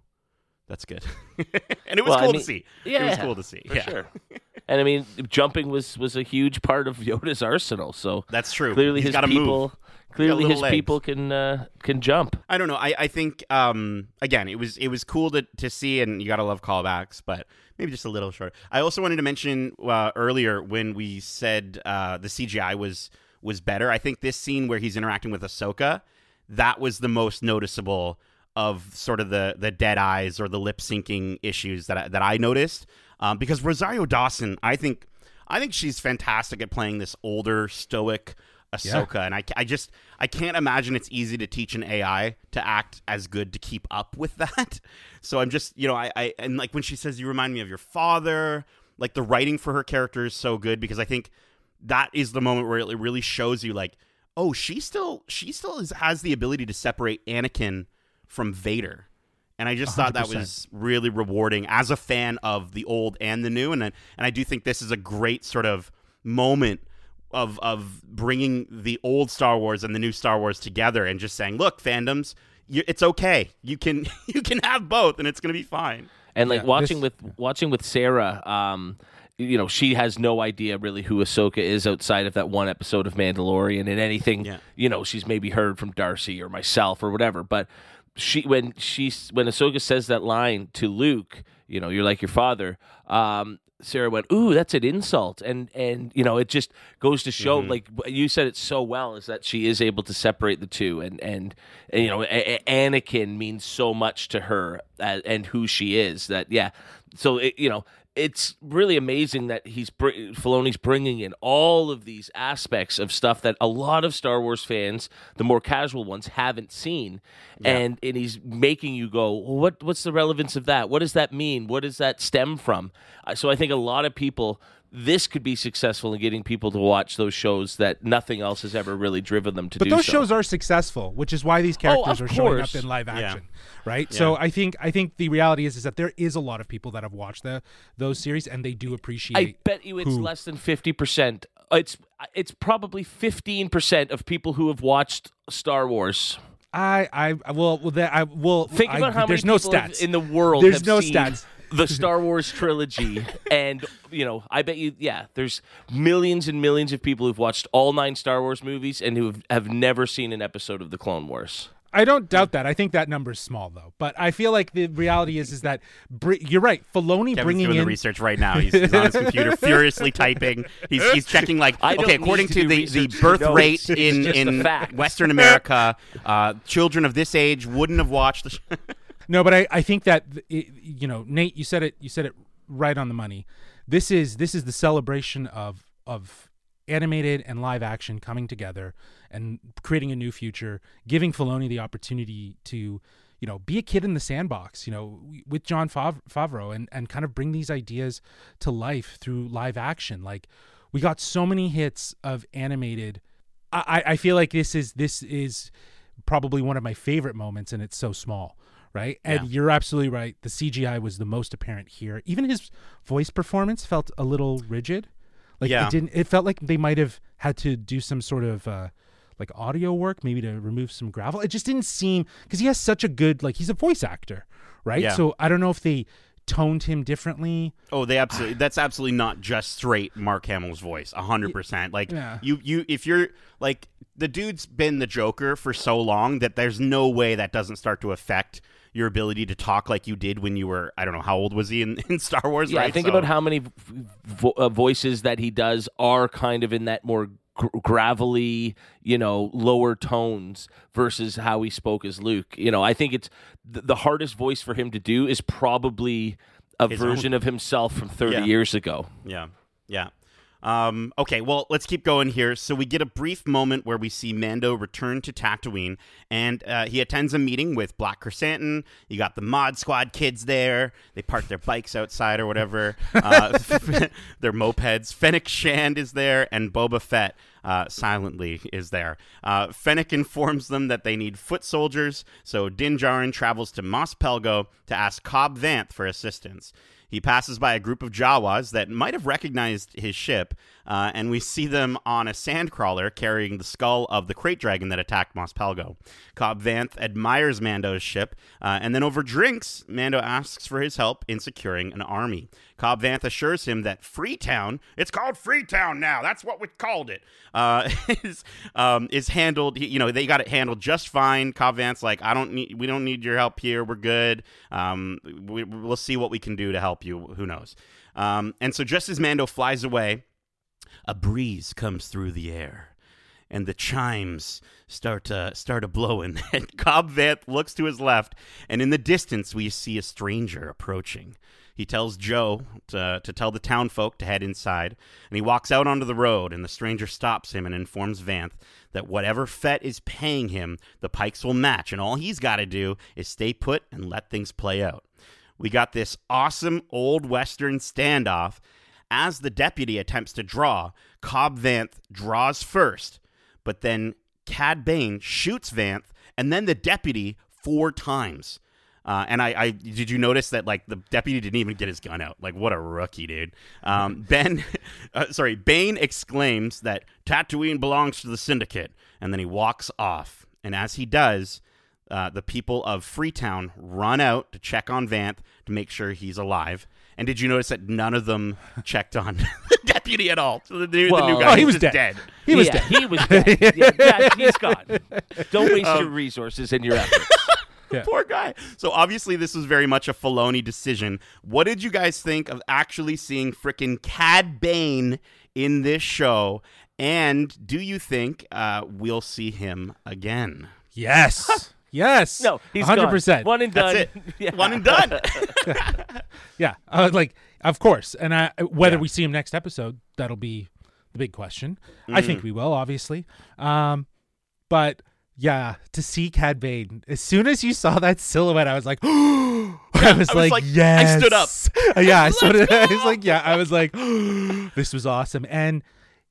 that's good, and it was Well, I cool mean, to see. Yeah, it was cool to see. for yeah, sure. And I mean, jumping was was a huge part of Yoda's arsenal. So that's true. clearly He's his people. Move. Clearly, his legs. people can uh, can jump. I don't know. I, I think um again it was it was cool to, to see and you gotta love callbacks, but maybe just a little shorter. I also wanted to mention uh, earlier when we said uh, the CGI was was better. I think this scene where he's interacting with Ahsoka, that was the most noticeable of sort of the the dead eyes or the lip syncing issues that I, that I noticed. Um, because Rosario Dawson, I think I think she's fantastic at playing this older stoic Ahsoka, and I, I just I can't imagine it's easy to teach an AI to act as good to keep up with that. So I'm just you know I, I and like when she says you remind me of your father, like the writing for her character is so good because I think that is the moment where it really shows you like oh she still she still is, has the ability to separate Anakin from Vader. And I just thought that was really rewarding as a fan of the old and the new, and and I do think this is a great sort of moment of of bringing the old Star Wars and the new Star Wars together, and just saying, look, fandoms, you, it's okay. You can you can have both, and it's gonna be fine. And like Yeah, watching this- with watching with Sarah, um, you know, she has no idea really who Ahsoka is outside of that one episode of Mandalorian and anything. Yeah. You know, she's maybe heard from Darcy or myself or whatever. But she when she when Ahsoka says that line to Luke, you know, you're like your father. Um, Sarah went, "Ooh, that's an insult," and and you know, it just goes to show, like you said it so well, is that she is able to separate the two, and and, and you know, a- A- Anakin means so much to her uh, and who she is. That yeah, so it, you know, it's really amazing that he's br- Filoni's bringing in all of these aspects of stuff that a lot of Star Wars fans, the more casual ones, haven't seen, and and he's making you go, well, what what's the relevance of that? What does that mean? What does that stem from? Uh, so I think a lot of people. This could be successful in getting people to watch those shows that nothing else has ever really driven them to But do. But those so. shows are successful, which is why these oh, characters of are showing up in live Yeah. action, right? So I think I think the reality is is that there is a lot of people that have watched the those series and they do appreciate. I bet you it's who- less than fifty percent. It's it's probably fifteen percent of people who have watched Star Wars. I I I- well well that I will Think I, about how there's many no people have- stats in the world. There's have no seen stats. The Star Wars trilogy, and you know, I bet you, yeah, there's millions and millions of people who've watched all nine Star Wars movies and who have, have never seen an episode of the Clone Wars. I don't doubt that. I think that number's small though. But I feel like the reality is is that br- you're right. Filoni Kevin's bringing doing in the research right now. He's, he's on his computer, furiously typing. He's, he's checking like okay, according to to the, the birth know rate it's- it's in in fact. Western America, uh, children of this age wouldn't have watched the. No, but I, I think that it, you know, Nate, you said it you said it right on the money. This is this is the celebration of of animated and live action coming together and creating a new future, giving Filoni the opportunity to, you know, be a kid in the sandbox, you know, with John Fav- Favreau and and kind of bring these ideas to life through live action. Like we got so many hits of animated. I I feel like this is this is probably one of my favorite moments, and it's so small, right? And you're absolutely right. The CGI was the most apparent here. Even his voice performance felt a little rigid. Like Yeah. it didn't. It felt like they might have had to do some sort of uh, like audio work, maybe to remove some gravel. It just didn't seem because he has such a good like he's a voice actor, right? Yeah. So I don't know if they toned him differently. Oh, they absolutely. That's absolutely not just straight Mark Hamill's voice. hundred percent. Like Yeah. you, you. If you're like the dude's been the Joker for so long that there's no way that doesn't start to affect your ability to talk like you did when you were. I don't know how old was he in, in Star Wars. Yeah, right? think So- about how many vo- uh, voices that he does are kind of in that more gr- gravelly, you know, lower tones versus how he spoke as Luke. You know, I think it's th- the hardest voice for him to do is probably a His version of himself from 30 Yeah. years ago. Yeah. Yeah. Um, okay, well, let's keep going here. So we get a brief moment where we see Mando return to Tatooine, and uh, he attends a meeting with Black Krrsantan. You got the Mod Squad kids there. They park their bikes outside or whatever. Uh, their mopeds. Fennec Shand is there, and Boba Fett uh, silently is there. Uh, Fennec informs them that they need foot soldiers, so Din Djarin travels to Mos Pelgo to ask Cobb Vanth for assistance. He passes by a group of Jawas that might have recognized his ship, uh, and we see them on a sandcrawler carrying the skull of the krayt dragon that attacked Mos Pelgo. Cobb Vanth admires Mando's ship, uh, and then over drinks, Mando asks for his help in securing an army. Cobb Vanth assures him that Freetown, it's called Freetown now, that's what we called it, uh, is, um, is handled, you know, they got it handled just fine. Cobb Vanth's like, I don't need, we don't need your help here, we're good. Um, we, we'll see what we can do to help you, who knows. Um, and so just as Mando flies away, a breeze comes through the air. And the chimes start to start a blowing. And Cobb Vanth looks to his left, and in the distance we see a stranger approaching. He tells Joe to, to tell the townfolk to head inside, and he walks out onto the road, and the stranger stops him and informs Vanth that whatever Fett is paying him, the Pikes will match, and all he's got to do is stay put and let things play out. We got this awesome old Western standoff. As the deputy attempts to draw, Cobb Vanth draws first, but then Cad Bane shoots Vanth, and then the deputy four times. Uh, and I, I did you notice that like the deputy didn't even get his gun out? Like what a rookie, dude. Um, ben, uh, sorry, Bane exclaims that Tatooine belongs to the Syndicate, and then he walks off. And as he does, uh, the people of Freetown run out to check on Vanth to make sure he's alive. And did you notice that none of them checked on the deputy at all? So the, new- the new guy Oh, he was dead. dead. He was yeah, dead. he was dead. yeah, yeah, he's gone. Don't waste Um, your resources and your efforts. Yeah. Poor guy. So obviously this was very much a Filoni decision. What did you guys think of actually seeing frickin' Cad Bane in this show? And do you think uh, we'll see him again? Yes. Yes. No, he's hundred gone. percent. One and done. That's it. Yeah. One and done. Yeah. Uh, like Of course, and I, whether Yeah. we see him next episode, that'll be the big question. I think Mm-hmm. we will, obviously. Um, but yeah, to see Cad Bane, as soon as you saw that silhouette, I was like, I was, I was like, like- I stood up. Yeah, I stood. Let's I was like, yeah, I was like, this was awesome, and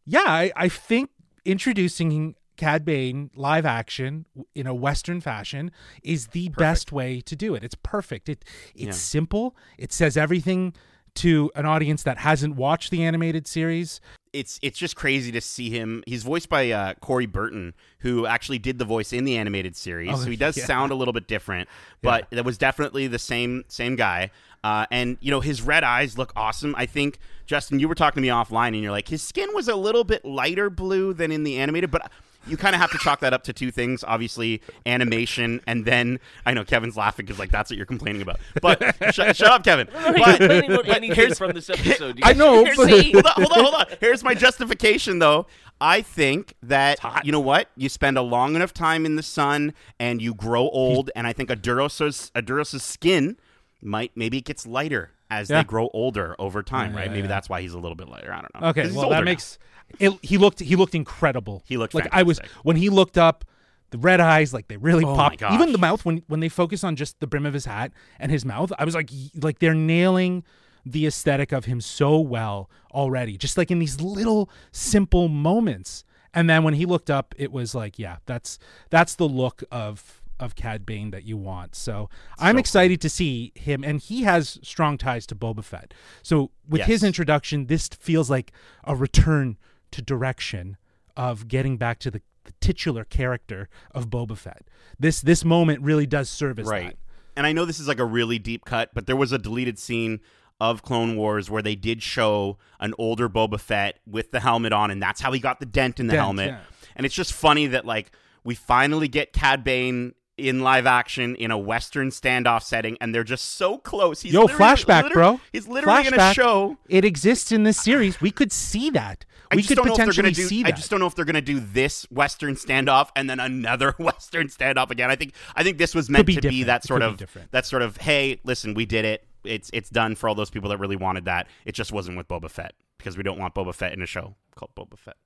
yeah, I, I think introducing Cad Bane live action in a Western fashion is the best way to do it. It's perfect. It it's Yeah. simple. It says everything to an audience that hasn't watched the animated series. it's it's just crazy to see him. He's voiced by uh, Corey Burton, who actually did the voice in the animated series. Oh, so he does yeah. sound a little bit different, but that was definitely the same same guy. Uh, and you know his red eyes look awesome. I think Justin, you were talking to me offline, and you're like his skin was a little bit lighter blue than in the animated, but. You kind of have to chalk that up to two things. Obviously, animation, and then I know Kevin's laughing because like that's what you're complaining about. But shut, shut up, Kevin. I'm not But- complaining about anything here's- from this episode. I know, but- hold on, hold on, hold on. Here's my justification, though. I think that you know what you spend a long enough time in the sun and you grow old, and I think Aduros's Aduros's skin might maybe it gets lighter as Yeah. they grow older over time, Yeah, right? maybe that's why he's a little bit lighter. I don't know. Okay, well that makes it, he looked he looked incredible. He looked like I was when he looked up. The red eyes, like they really Oh my pop. Even the mouth, when when they focus on just the brim of his hat and his mouth, I was like, like they're nailing the aesthetic of him so well already. Just like in these little simple moments. And then when he looked up, it was like, yeah, that's that's the look of of Cad Bane that you want. So I'm So excited to see him, and he has strong ties to Boba Fett. So with his introduction, this feels like a return to direction of getting back to the, the titular character of Boba Fett. This this moment really does serve as right. that. And I know this is like a really deep cut, but there was a deleted scene of Clone Wars where they did show an older Boba Fett with the helmet on, and that's how he got the dent in the Dent, helmet. yeah. And it's just funny that like we finally get Cad Bane in live action in a Western standoff setting, and they're just so close. He's Yo, flashback, literally- bro. He's literally in a Flashback. show. It exists in this series. We could see that. I we could don't know if they're potentially do. see that. I just don't know if they're gonna do this Western standoff and then another Western standoff again. I think I think this was meant be to be that sort could be of that sort of hey, listen, we did it. It's it's done for all those people that really wanted that. It just wasn't with Boba Fett because we don't want Boba Fett in a show called Boba Fett.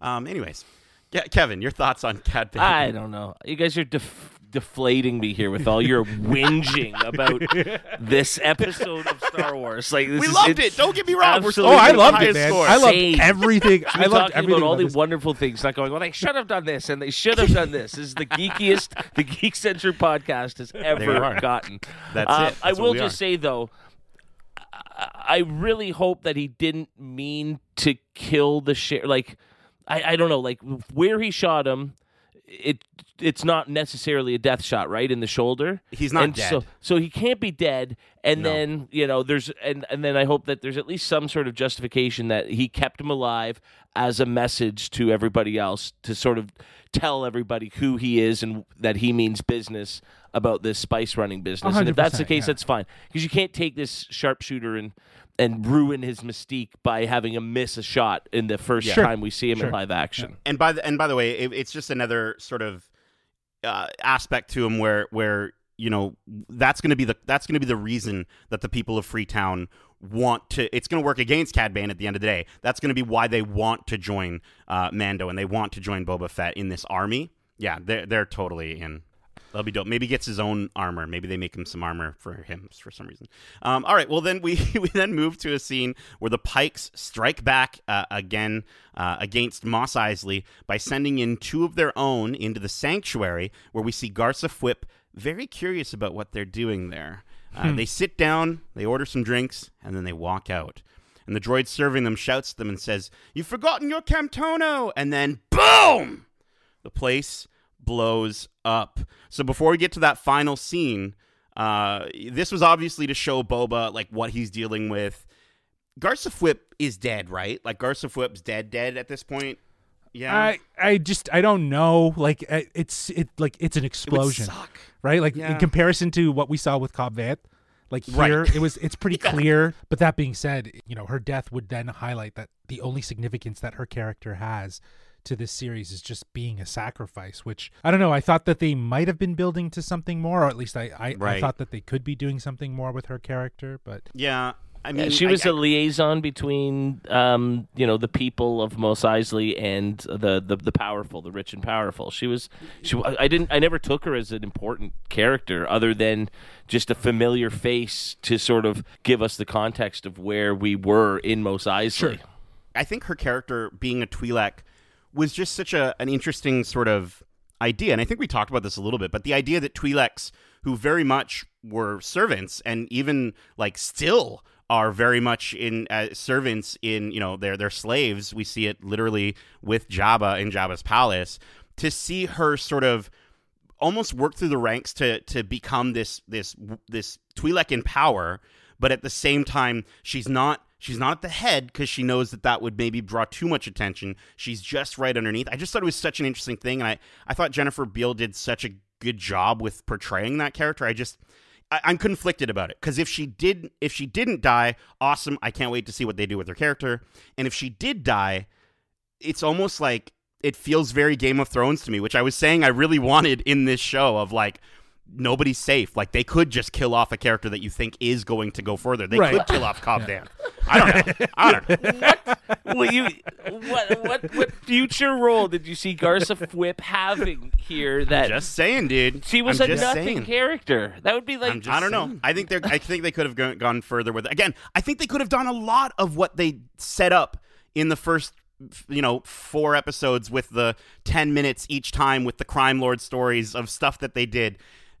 Um. Anyways, yeah, Kevin, your thoughts on Cad Bane? I don't know. You guys are def- deflating me here with all your whinging about this episode of Star Wars. Like this we is- loved it. Don't get me wrong. We're still Oh, I loved it, man. score. I loved Same. everything. I We're loved talking everything about all about the wonderful things, not going, well, they should have done this and they should have done this. This is the geekiest the Geekcentric podcast has ever gotten. That's Uh, it. I That's what will just are. say, though, I, I really hope that he didn't mean to kill the share. Like, I, I don't know, like where he shot him. It it's not necessarily a death shot, right in the shoulder. He's not and dead. So, so he can't be dead. And No. then you know, there's and and then I hope that there's at least some sort of justification that he kept him alive as a message to everybody else to sort of tell everybody who he is and that he means business about this spice running business. And if that's the case, yeah. that's fine because you can't take this sharpshooter and and ruin his mystique by having him miss a shot in the first Sure. time we see him Sure. in live action. and by the and by the way, it, it's just another sort of uh, aspect to him where where you know that's going to be the that's going to be the reason that the people of Freetown want to. It's going to work against Cad Bane at the end of the day. That's going to be why they want to join uh, Mando and they want to join Boba Fett in this army. Yeah, they're they're totally in. That'll be dope. Maybe he gets his own armor. Maybe they make him some armor for him for some reason. Um, all right. Well, then we we then move to a scene where the Pikes strike back uh, again uh, against Mos Eisley by sending in two of their own into the sanctuary, where we see Garza Fwip very curious about what they're doing there. Uh, They sit down, they order some drinks, and then they walk out. And the droid serving them shouts to them and says, "You've forgotten your Camtono!" And then boom, the place blows up. So before we get to that final scene, uh, this was obviously to show Boba like what he's dealing with. Garza Fwip is dead, right? Like Garza Fwip's dead, dead at this point. Yeah, I I just I don't know. Like uh, it's it like it's an It explosion, suck. right? Like Yeah. in comparison to what we saw with Cobb Vanth, like Right. it was it's pretty clear. But that being said, you know her death would then highlight that the only significance that her character has to this series is just being a sacrifice. Which I don't know. I thought that they might have been building to something more, or at least I I, I thought that they could be doing something more with her character. But Yeah, I mean, she was I- a liaison between, um, you know, the people of Mos Eisley and the, the the powerful, the rich and powerful. She was, she. I didn't, I never took her as an important character, other than just a familiar face to sort of give us the context of where we were in Mos Eisley. Sure. I think her character being a Twi'lek was just such a an interesting sort of idea, and I think we talked about this a little bit. But the idea that Twi'leks, who very much were servants, and even like still are very much in uh, servants in you know they're they're slaves. We see it literally with Jabba in Jabba's palace. To see her sort of almost work through the ranks to to become this this this Twi'lek in power, but at the same time she's not she's not at the head because she knows that that would maybe draw too much attention. She's just right underneath. I just thought it was such an interesting thing, and I I thought Jennifer Beals did such a good job with portraying that character. I just I, I'm conflicted about it because if she did if she didn't die, awesome. I can't wait to see what they do with her character, and if she did die, it's almost like it feels very Game of Thrones to me, which I was saying I really wanted in this show of like nobody's safe. Like they could just kill off a character that you think is going to go further. They Right. could kill off Cobb Dan. I don't know. I don't know. Well, you, what, what, what future role did you see Garza Fwip having here? That Just saying, dude. she was I'm a nothing saying. character. That would be like I'm just I don't know. I think they're. I think they could have gone, gone further with it. Again, I think they could have done a lot of what they set up in the first, you know, four episodes with the ten minutes each time with the crime lord stories of stuff that they did.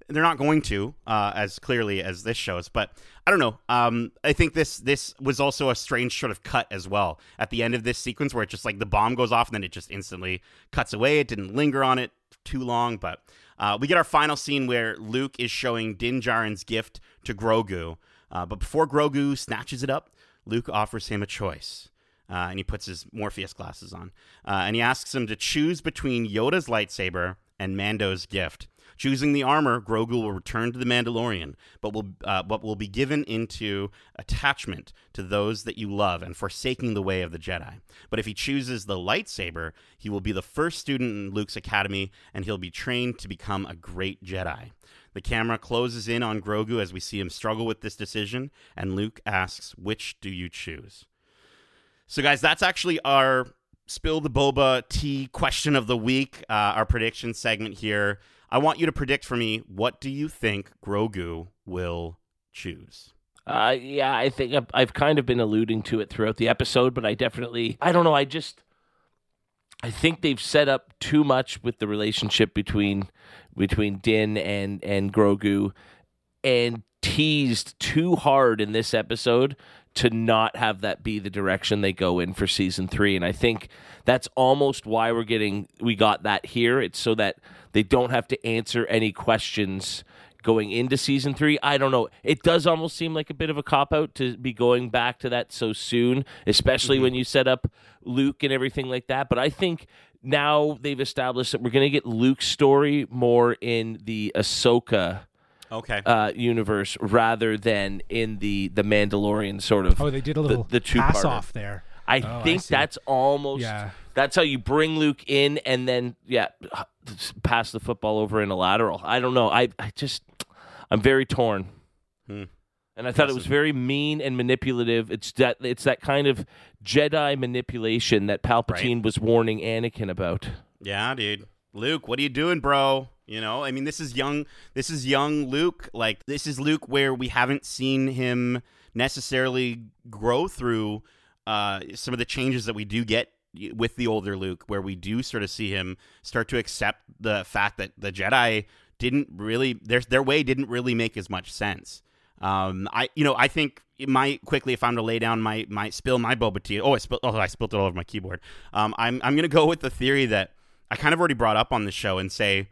They're not going to, uh, as clearly as this shows. But I don't know. Um, I think this this was also a strange sort of cut as well at the end of this sequence where it just like the bomb goes off and then it just instantly cuts away. It didn't linger on it too long, but uh, we get our final scene where Luke is showing Din Djarin's gift to Grogu. Uh, but before Grogu snatches it up, Luke offers him a choice. Uh, and he puts his Morpheus glasses on. Uh, and he asks him to choose between Yoda's lightsaber and Mando's gift. Choosing the armor, Grogu will return to the Mandalorian, but will uh, but will be given into attachment to those that you love and forsaking the way of the Jedi. But if he chooses the lightsaber, he will be the first student in Luke's academy, and he'll be trained to become a great Jedi. The camera closes in on Grogu as we see him struggle with this decision, and Luke asks, "Which do you choose?" So, guys, that's actually our spill the boba tea question of the week, uh, our prediction segment here. I want you to predict for me what do you think Grogu will choose? Uh, yeah, I think I've, I've kind of been alluding to it throughout the episode, but I definitely, I don't know, I just, I think they've set up too much with the relationship between between Din and and Grogu, and teased too hard in this episode to not have that be the direction they go in for season three. And I think that's almost why we're getting we got that here. It's so that they don't have to answer any questions going into season three. I don't know. It does almost seem like a bit of a cop out to be going back to that so soon, especially mm-hmm. when you set up Luke and everything like that. But I think now they've established that we're going to get Luke's story more in the Ahsoka Okay. uh, universe rather than in the the Mandalorian sort of. Oh, they did a little the two pass off there. I Oh, think see. that's almost Yeah. that's how you bring Luke in and then yeah pass the football over in a lateral. I don't know. I I just I'm very torn. Hmm. And I thought it was very mean and manipulative. It's that it's that kind of Jedi manipulation that Palpatine was warning Anakin about. Yeah, dude. Luke, what are you doing, bro? You know, I mean, this is young. This is young Luke. Like, this is Luke where we haven't seen him necessarily grow through uh, some of the changes that we do get with the older Luke, where we do sort of see him start to accept the fact that the Jedi didn't really their their way didn't really make as much sense. Um, I you know I think it might quickly if I'm to lay down my my spill my boba tea. Oh, I spilled oh I spilled it all over my keyboard. Um, I'm I'm gonna go with the theory that I kind of already brought up on the show and say,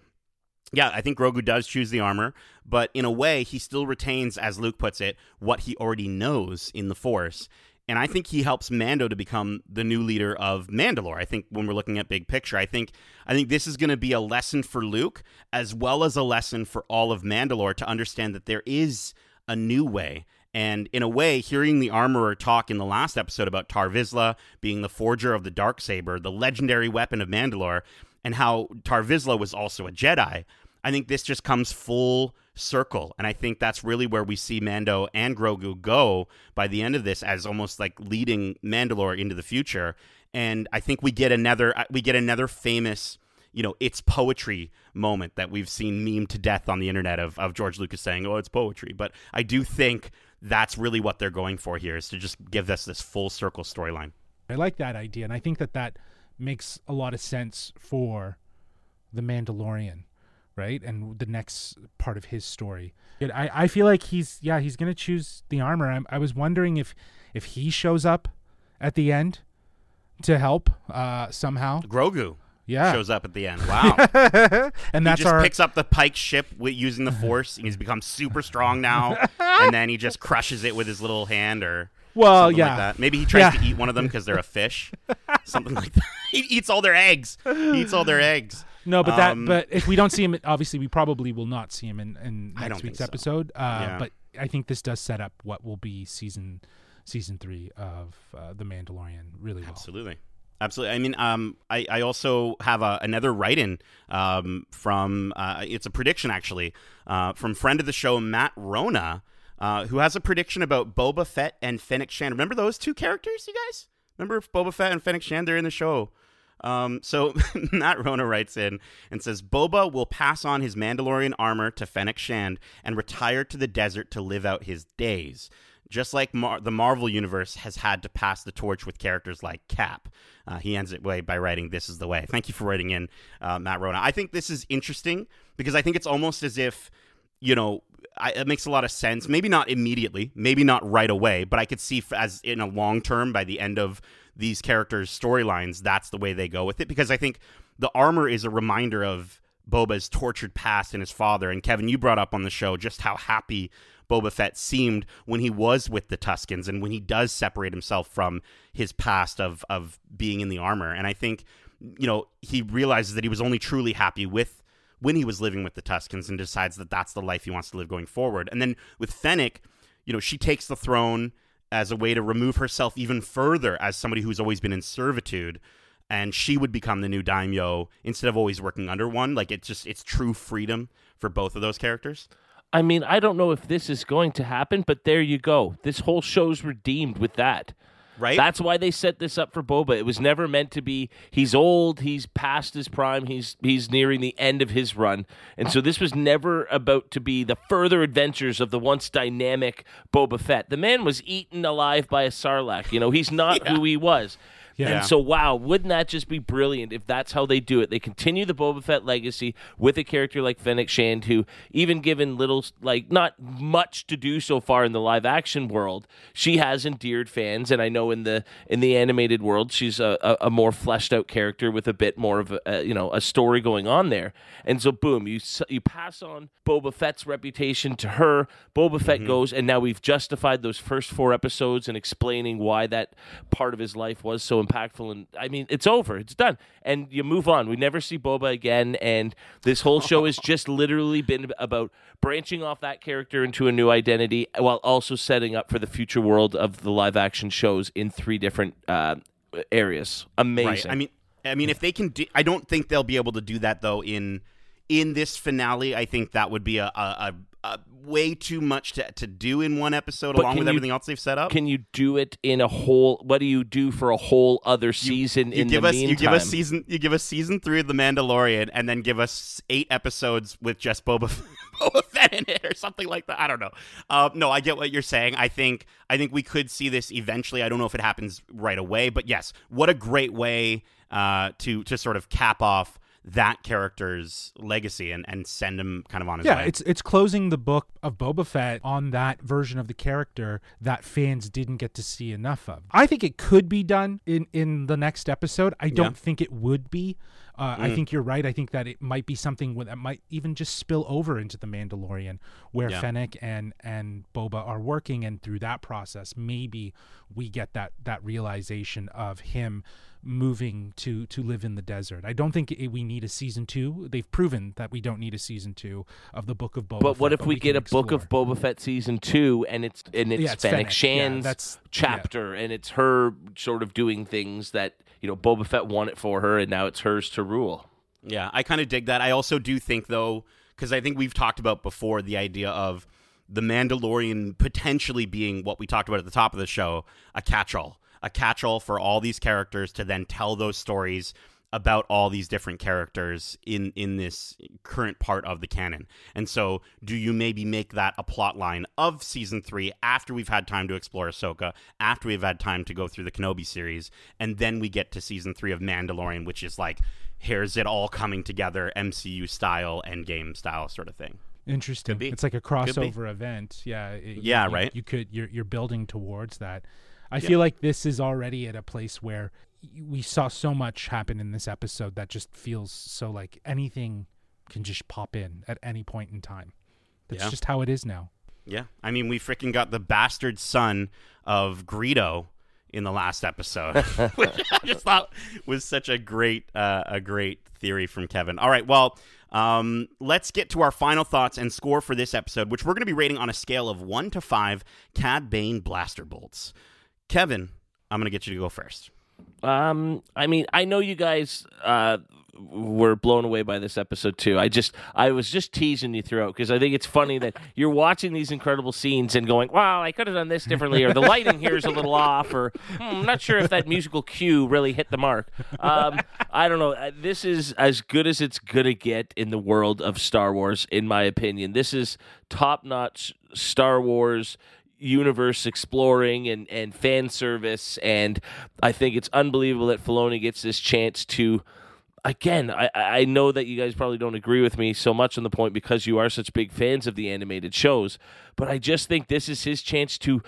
yeah, I think Grogu does choose the armor, but in a way he still retains, as Luke puts it, what he already knows in the Force. And I think he helps Mando to become the new leader of Mandalore. I think when we're looking at big picture, I think I think this is going to be a lesson for Luke as well as a lesson for all of Mandalore to understand that there is a new way. And in a way, hearing the armorer talk in the last episode about Tar Vizsla being the forger of the dark saber, the legendary weapon of Mandalore, and how Tar Vizsla was also a Jedi, I think this just comes full circle. And I think that's really where we see Mando and Grogu go by the end of this as almost like leading Mandalore into the future. And I think we get another uh, we get another famous you know, it's poetry moment that we've seen meme to death on the internet of, of George Lucas saying, oh, it's poetry. But I do think that's really what they're going for here is to just give us this full circle storyline. I like that idea. And I think that that makes a lot of sense for the Mandalorian, right? And the next part of his story. I, I feel like he's, yeah, he's going to choose the armor. I'm, I was wondering if, if he shows up at the end to help uh, somehow. Grogu yeah. shows up at the end. Wow. and he that's just our picks up the Pike ship with, using the Force, and he's become super strong now. and then he just crushes it with his little hand, or well, something yeah. like that. Maybe he tries Yeah. to eat one of them because they're a fish, something like that. He eats all their eggs. He eats all their eggs. No, but that Um, but if we don't see him, obviously we probably will not see him in, in next week's so. episode. Uh, Yeah. But I think this does set up what will be season season three of uh, the Mandalorian really well. Absolutely. Absolutely. I mean, um, I, I also have a, another write-in um, from uh, it's a prediction actually uh, from friend of the show Matt Rona, uh, who has a prediction about Boba Fett and Fennec Shand. Remember those two characters, you guys? Remember Boba Fett and Fennec Shand? They're in the show. Um, so Matt Rona writes in and says Boba will pass on his Mandalorian armor to Fennec Shand and retire to the desert to live out his days. Just like Mar- the Marvel universe has had to pass the torch with characters like Cap. Uh, he ends it way by writing, "This is the way." Thank you for writing in, uh, Matt Rona. I think this is interesting because I think it's almost as if you know, I, it makes a lot of sense. Maybe not immediately, maybe not right away, but I could see f- as in a long term by the end of these characters' storylines, that's the way they go with it. Because I think the armor is a reminder of Boba's tortured past and his father. And Kevin, you brought up on the show just how happy Boba Fett seemed when he was with the Tuskens and when he does separate himself from his past of of being in the armor. And I think, you know, he realizes that he was only truly happy with when he was living with the Tuskens and decides that that's the life he wants to live going forward. And then with Fennec, you know, she takes the throne as a way to remove herself even further as somebody who's always been in servitude and she would become the new daimyo instead of always working under one like it's just it's true freedom for both of those characters I mean, I don't know if this is going to happen, but there you go. This whole show's redeemed with that. Right That's why they set this up for Boba. It was never meant to be. He's old. He's past his prime. He's he's nearing the end of his run, and so this was never about to be the further adventures of the once dynamic Boba Fett. The man was eaten alive by a sarlacc. You know, he's not who he was. Yeah. And so, wow, wouldn't that just be brilliant if that's how they do it? They continue the Boba Fett legacy with a character like Fennec Shand, who, even given little, like, not much to do so far in the live action world, she has endeared fans. And I know in the in the animated world, she's a, a, a more fleshed out character with a bit more of a, a you know a story going on there. And so, boom, you you pass on Boba Fett's reputation to her. Boba Fett mm-hmm. goes, and now we've justified those first four episodes and explaining why that part of his life was so impactful. And I mean, it's over, it's done, and you move on. We never see Boba again, and this whole show has just literally been about branching off that character into a new identity, while also setting up for the future world of the live action shows in three different uh, areas. Amazing. Right. I mean, I mean, if they can, do, I don't think they'll be able to do that though. In in this finale, I think that would be a, a, a way too much to, to do in one episode, But along with you- everything else they've set up. Can you do it in a whole? What do you do for a whole other season you in give the us meantime? you give us season you give us season three of the Mandalorian, and then give us eight episodes with just Boba Boba Fett in it or something like that. I don't know. Uh, no, I get what you're saying. I think I think we could see this eventually. I don't know if it happens right away, but yes, what a great way uh, to to sort of cap off that character's legacy and, and send him kind of on his Yeah, way. it's it's closing the book of Boba Fett on that version of the character that fans didn't get to see enough of. I think it could be done in in the next episode. I don't Yeah. Think it would be. Uh, I think you're right. I think that it might be something that might even just spill over into the Mandalorian, where Yeah. Fennec and and Boba are working, and through that process, maybe we get that that realization of him moving to to live in the desert. I don't think it, we need a season two. They've proven that we don't need a season two of the Book of Boba. Fett. But what Fett, if we, get can a book of. Boba Fett season two, and it's and it's Yeah, it's Fennec Fennec. That's- yeah. chapter, and it's her sort of doing things that you know Boba Fett won it for her, and now it's hers to rule. Yeah, I kind of dig that. I also do think though, because I think we've talked about before the idea of the Mandalorian potentially being what we talked about at the top of the show, a catch-all, a catch-all for all these characters to then tell those stories about all these different characters in in this current part of the canon. And so, do you maybe make that a plot line of season 3 after we've had time to explore Ahsoka, after we've had time to go through the Kenobi series, and then we get to season 3 of Mandalorian, which is like here's it all coming together MCU style, endgame style sort of thing. Interesting. Could be. It's like a crossover event. Yeah. it- Yeah, you- right. You could you're you're building towards that. I feel like this is already at a place where y- we saw so much happen in this episode that just feels so like anything can just pop in at any point in time. That's Yeah. just how it is now. Yeah. I mean, we freaking got the bastard son of Greedo in the last episode, which I just thought was such a great, uh, a great theory from Kevin. All right. Well, um, let's get to our final thoughts and score for this episode, which we're going to be rating on a scale of one to five Cad Bane blaster bolts. Kevin, I'm going to get you to go first. Um, I mean, I know you guys uh, were blown away by this episode too. I just, I was just teasing you throughout because I think it's funny that you're watching these incredible scenes and going, "Wow, I could have done this differently," or the lighting here is a little off, or hmm, I'm not sure if that musical cue really hit the mark. Um, I don't know. Uh, This is as good as it's gonna get in the world of Star Wars, in my opinion. This is top notch Star Wars universe exploring and, and fan service and I think it's unbelievable that Filoni gets this chance to again I, I know that you guys probably don't agree with me so much on the point because you are such big fans of the animated shows but I just think this is his chance to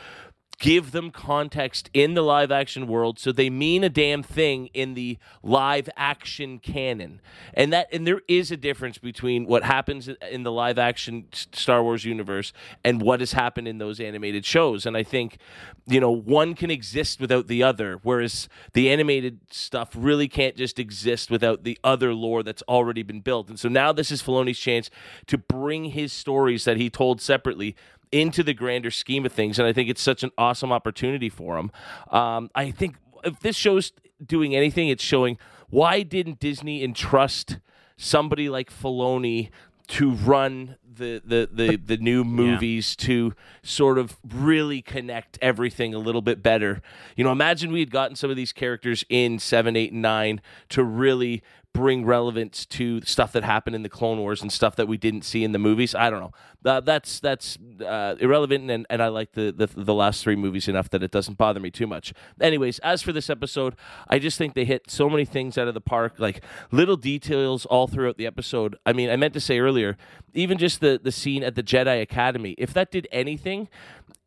give them context in the live action world so they mean a damn thing in the live action canon. And that and there is a difference between what happens in the live action Star Wars universe and what has happened in those animated shows. And I think you know one can exist without the other whereas the animated stuff really can't just exist without the other lore that's already been built. And so now this is Filoni's chance to bring his stories that he told separately into the grander scheme of things, and I think it's such an awesome opportunity for him. Um, I think if this show's doing anything, it's showing why didn't Disney entrust somebody like Filoni to run the the the, the new movies to sort of really connect everything a little bit better. You know, imagine we had gotten some of these characters in seven, eight, and nine to really bring relevance to stuff that happened in the Clone Wars and stuff that we didn't see in the movies. I don't know. Uh, that's that's uh, irrelevant, and, and I like the, the the last three movies enough that it doesn't bother me too much. Anyways, as for this episode, I just think they hit so many things out of the park, like little details all throughout the episode. I mean, I meant to say earlier, even just the the scene at the Jedi Academy. If that did anything,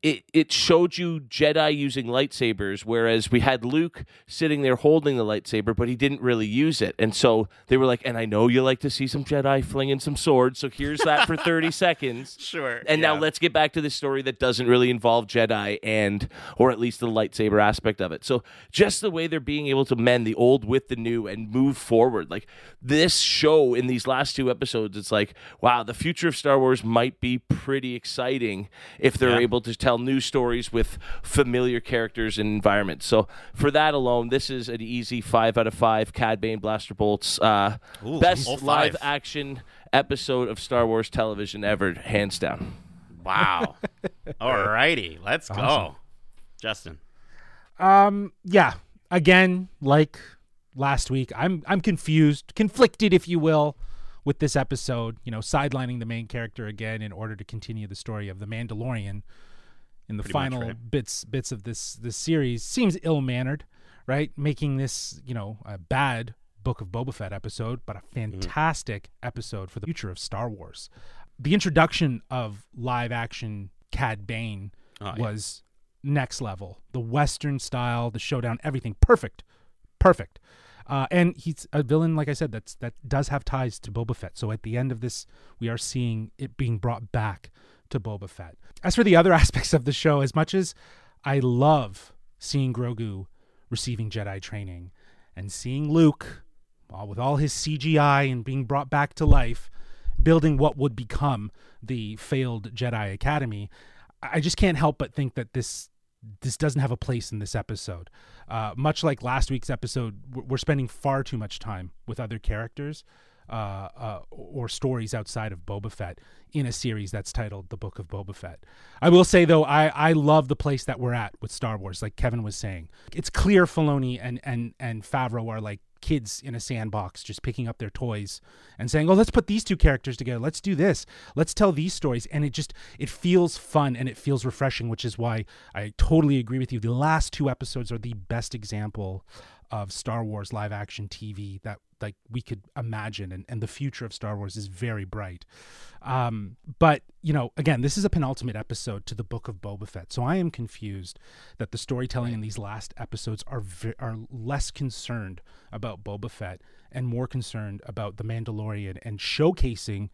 it, it showed you Jedi using lightsabers, whereas we had Luke sitting there holding the lightsaber, but he didn't really use it. And so they were like, and I know you like to see some Jedi flinging some swords, so here's that for 30 seconds. Sure. And now let's get back to this story that doesn't really involve Jedi and, or at least the lightsaber aspect of it. So just the way they're being able to mend the old with the new and move forward. Like this show in these last two episodes, it's like, wow, the future of Star Wars might be pretty exciting if they're Yeah. able to tell new stories with familiar characters and environments. So for that alone, this is an easy five out of five Cad Bane Blaster Bolts. Uh, Ooh, best live action episode of Star Wars television ever, hands down. Wow. All righty. Let's go. Justin. Um, yeah. Again, like last week, I'm I'm confused, conflicted, if you will, with this episode. You know, sidelining the main character again in order to continue the story of the Mandalorian in the Pretty much, final right. bits bits of this this series seems ill mannered, right? Making this you know a bad Book of Boba Fett episode, but a Mm-hmm. fantastic episode for the future of Star Wars. The introduction of live action Cad Bane Oh, yeah. was next level. The Western style, the showdown, everything perfect, perfect. Uh, and he's a villain, like I said, that's that does have ties to Boba Fett. So at the end of this, we are seeing it being brought back to Boba Fett. As for the other aspects of the show, as much as I love seeing Grogu receiving Jedi training and seeing Luke, with all his CGI and being brought back to life, building what would become the failed Jedi Academy, I just can't help but think that this this doesn't have a place in this episode. Uh, much like last week's episode, we're spending far too much time with other characters uh, uh, or stories outside of Boba Fett in a series that's titled The Book of Boba Fett. I will say though, I, I love the place that we're at with Star Wars, like Kevin was saying. It's clear Filoni and and and Favreau are like kids in a sandbox just picking up their toys and saying, "Oh, let's put these two characters together. Let's do this. Let's tell these stories." And it just it feels fun and it feels refreshing, which is why I totally agree with you. The last two episodes are the best example of Star Wars live action TV that like we could imagine and, and the future of Star Wars is very bright. Um, but you know, again, this is a penultimate episode to the book of Boba Fett. So I am confused that the storytelling in these last episodes are v- are less concerned about Boba Fett and more concerned about the Mandalorian and showcasing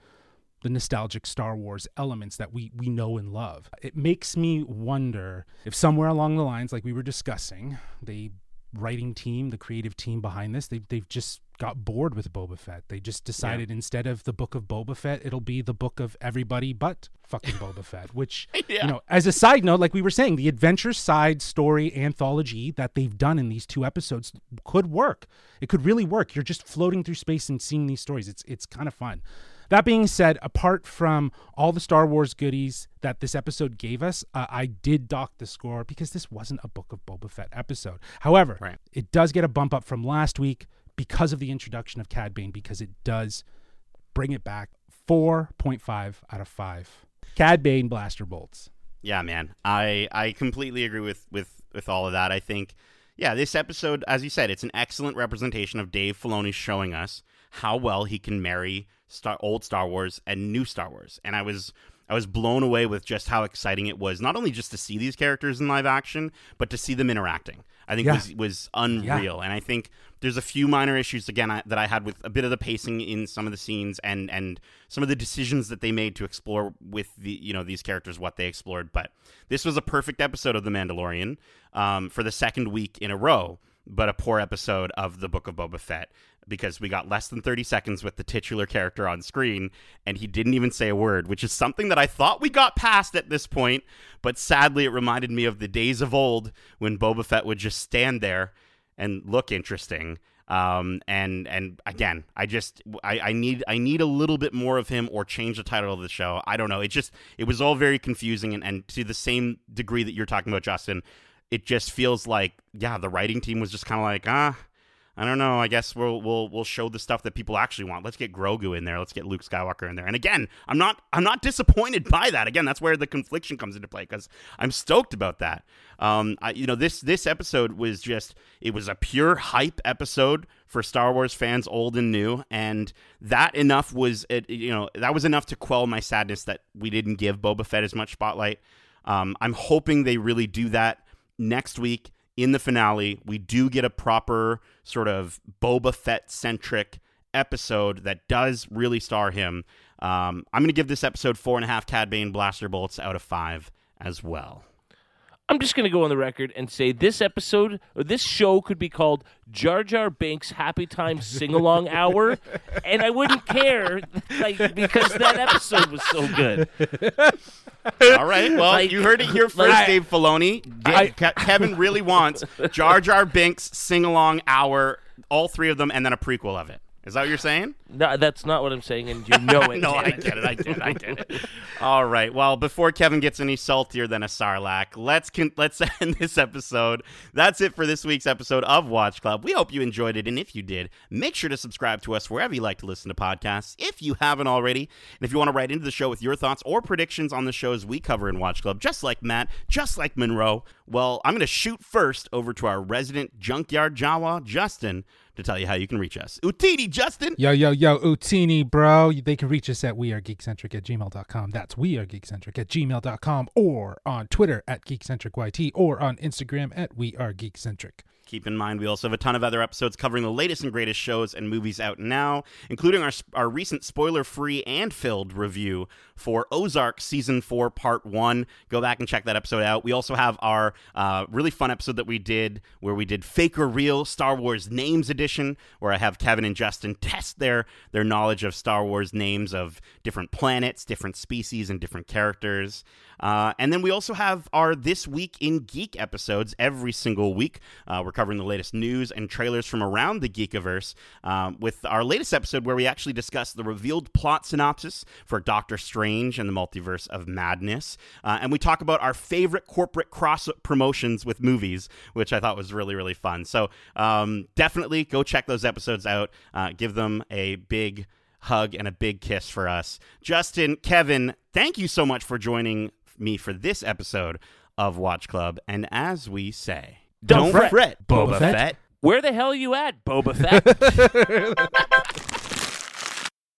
the nostalgic Star Wars elements that we we know and love. It makes me wonder if somewhere along the lines, like we were discussing, the writing team, the creative team behind this, they've they've just got bored with Boba Fett. They just decided yeah. instead of the book of Boba Fett, it'll be the book of everybody but fucking Boba Fett. Which yeah. you know, as a side note, like we were saying, the adventure side story anthology that they've done in these two episodes could work. It could really work. You're just floating through space and seeing these stories. It's it's kind of fun. That being said, apart from all the Star Wars goodies that this episode gave us, uh, I did dock the score because this wasn't a Book of Boba Fett episode. However, right. it does get a bump up from last week because of the introduction of Cad Bane, because it does bring it back 4.5 out of 5. Cad Bane blaster bolts. Yeah, man. I I completely agree with with with all of that. I think yeah, this episode as you said, it's an excellent representation of Dave Filoni showing us how well he can marry Star, old Star Wars and new Star Wars. And I was I was blown away with just how exciting it was, not only just to see these characters in live action, but to see them interacting. I think yeah. was was unreal, yeah. and I think there's a few minor issues again I, that I had with a bit of the pacing in some of the scenes and and some of the decisions that they made to explore with the you know these characters what they explored. But this was a perfect episode of The Mandalorian um, for the second week in a row, but a poor episode of the Book of Boba Fett because we got less than 30 seconds with the titular character on screen and he didn't even say a word, which is something that I thought we got past at this point, but sadly it reminded me of the days of old when Boba Fett would just stand there and look interesting. Um, and and again, I just I, I need I need a little bit more of him or change the title of the show. I don't know. It just it was all very confusing and, and to the same degree that you're talking about, Justin, it just feels like yeah, the writing team was just kind of like ah I don't know. I guess we'll we'll we'll show the stuff that people actually want. Let's get Grogu in there. Let's get Luke Skywalker in there. And again, I'm not I'm not disappointed by that. Again, that's where the confliction comes into play because I'm stoked about that. Um, I, you know this this episode was just it was a pure hype episode for Star Wars fans, old and new, and that enough was it. You know that was enough to quell my sadness that we didn't give Boba Fett as much spotlight. Um, I'm hoping they really do that next week in the finale, we do get a proper sort of Boba Fett centric episode that does really star him. Um, I'm going to give this episode four and a half Cad Bane blaster bolts out of five as well. I'm just going to go on the record and say this episode, or this show could be called Jar Jar Binks Happy Time Sing Along Hour, and I wouldn't care, like because that episode was so good. All right, well, like, you heard it here first, like, Dave Filoni. I, Kevin really wants Jar Jar Binks Sing Along Hour, all three of them, and then a prequel of it. Is that what you're saying? No, that's not what I'm saying, and you know it. no, I get it. I get it. I get it. All right. Well, before Kevin gets any saltier than a sarlacc, let's con- let's end this episode. That's it for this week's episode of Watch Club. We hope you enjoyed it, and if you did, make sure to subscribe to us wherever you like to listen to podcasts. If you haven't already, and if you want to write into the show with your thoughts or predictions on the shows we cover in Watch Club, just like Matt, just like Monroe, well, I'm going to shoot first over to our resident junkyard Jawa, Justin to tell you how you can reach us. Utinni, Justin. Yo, yo, yo, Utinni, bro. They can reach us at wearegeekcentric at gmail.com. That's wearegeekcentric at gmail.com or on Twitter at geekcentricyt or on Instagram at wearegeekcentric. Keep in mind, we also have a ton of other episodes covering the latest and greatest shows and movies out now, including our, our recent spoiler free and filled review for Ozark Season 4, Part 1. Go back and check that episode out. We also have our uh, really fun episode that we did where we did Fake or Real Star Wars Names Edition, where I have Kevin and Justin test their, their knowledge of Star Wars names of different planets, different species, and different characters. Uh, and then we also have our This Week in Geek episodes every single week. Uh, we're covering the latest news and trailers from around the Geekiverse um, with our latest episode where we actually discuss the revealed plot synopsis for Doctor Strange and the Multiverse of Madness. Uh, and we talk about our favorite corporate cross promotions with movies, which I thought was really, really fun. So um, definitely go check those episodes out. Uh, give them a big hug and a big kiss for us. Justin, Kevin, thank you so much for joining me for this episode of Watch Club. And as we say, Don't fret, Boba Boba Fett. Fett. Where the hell are you at, Boba Fett?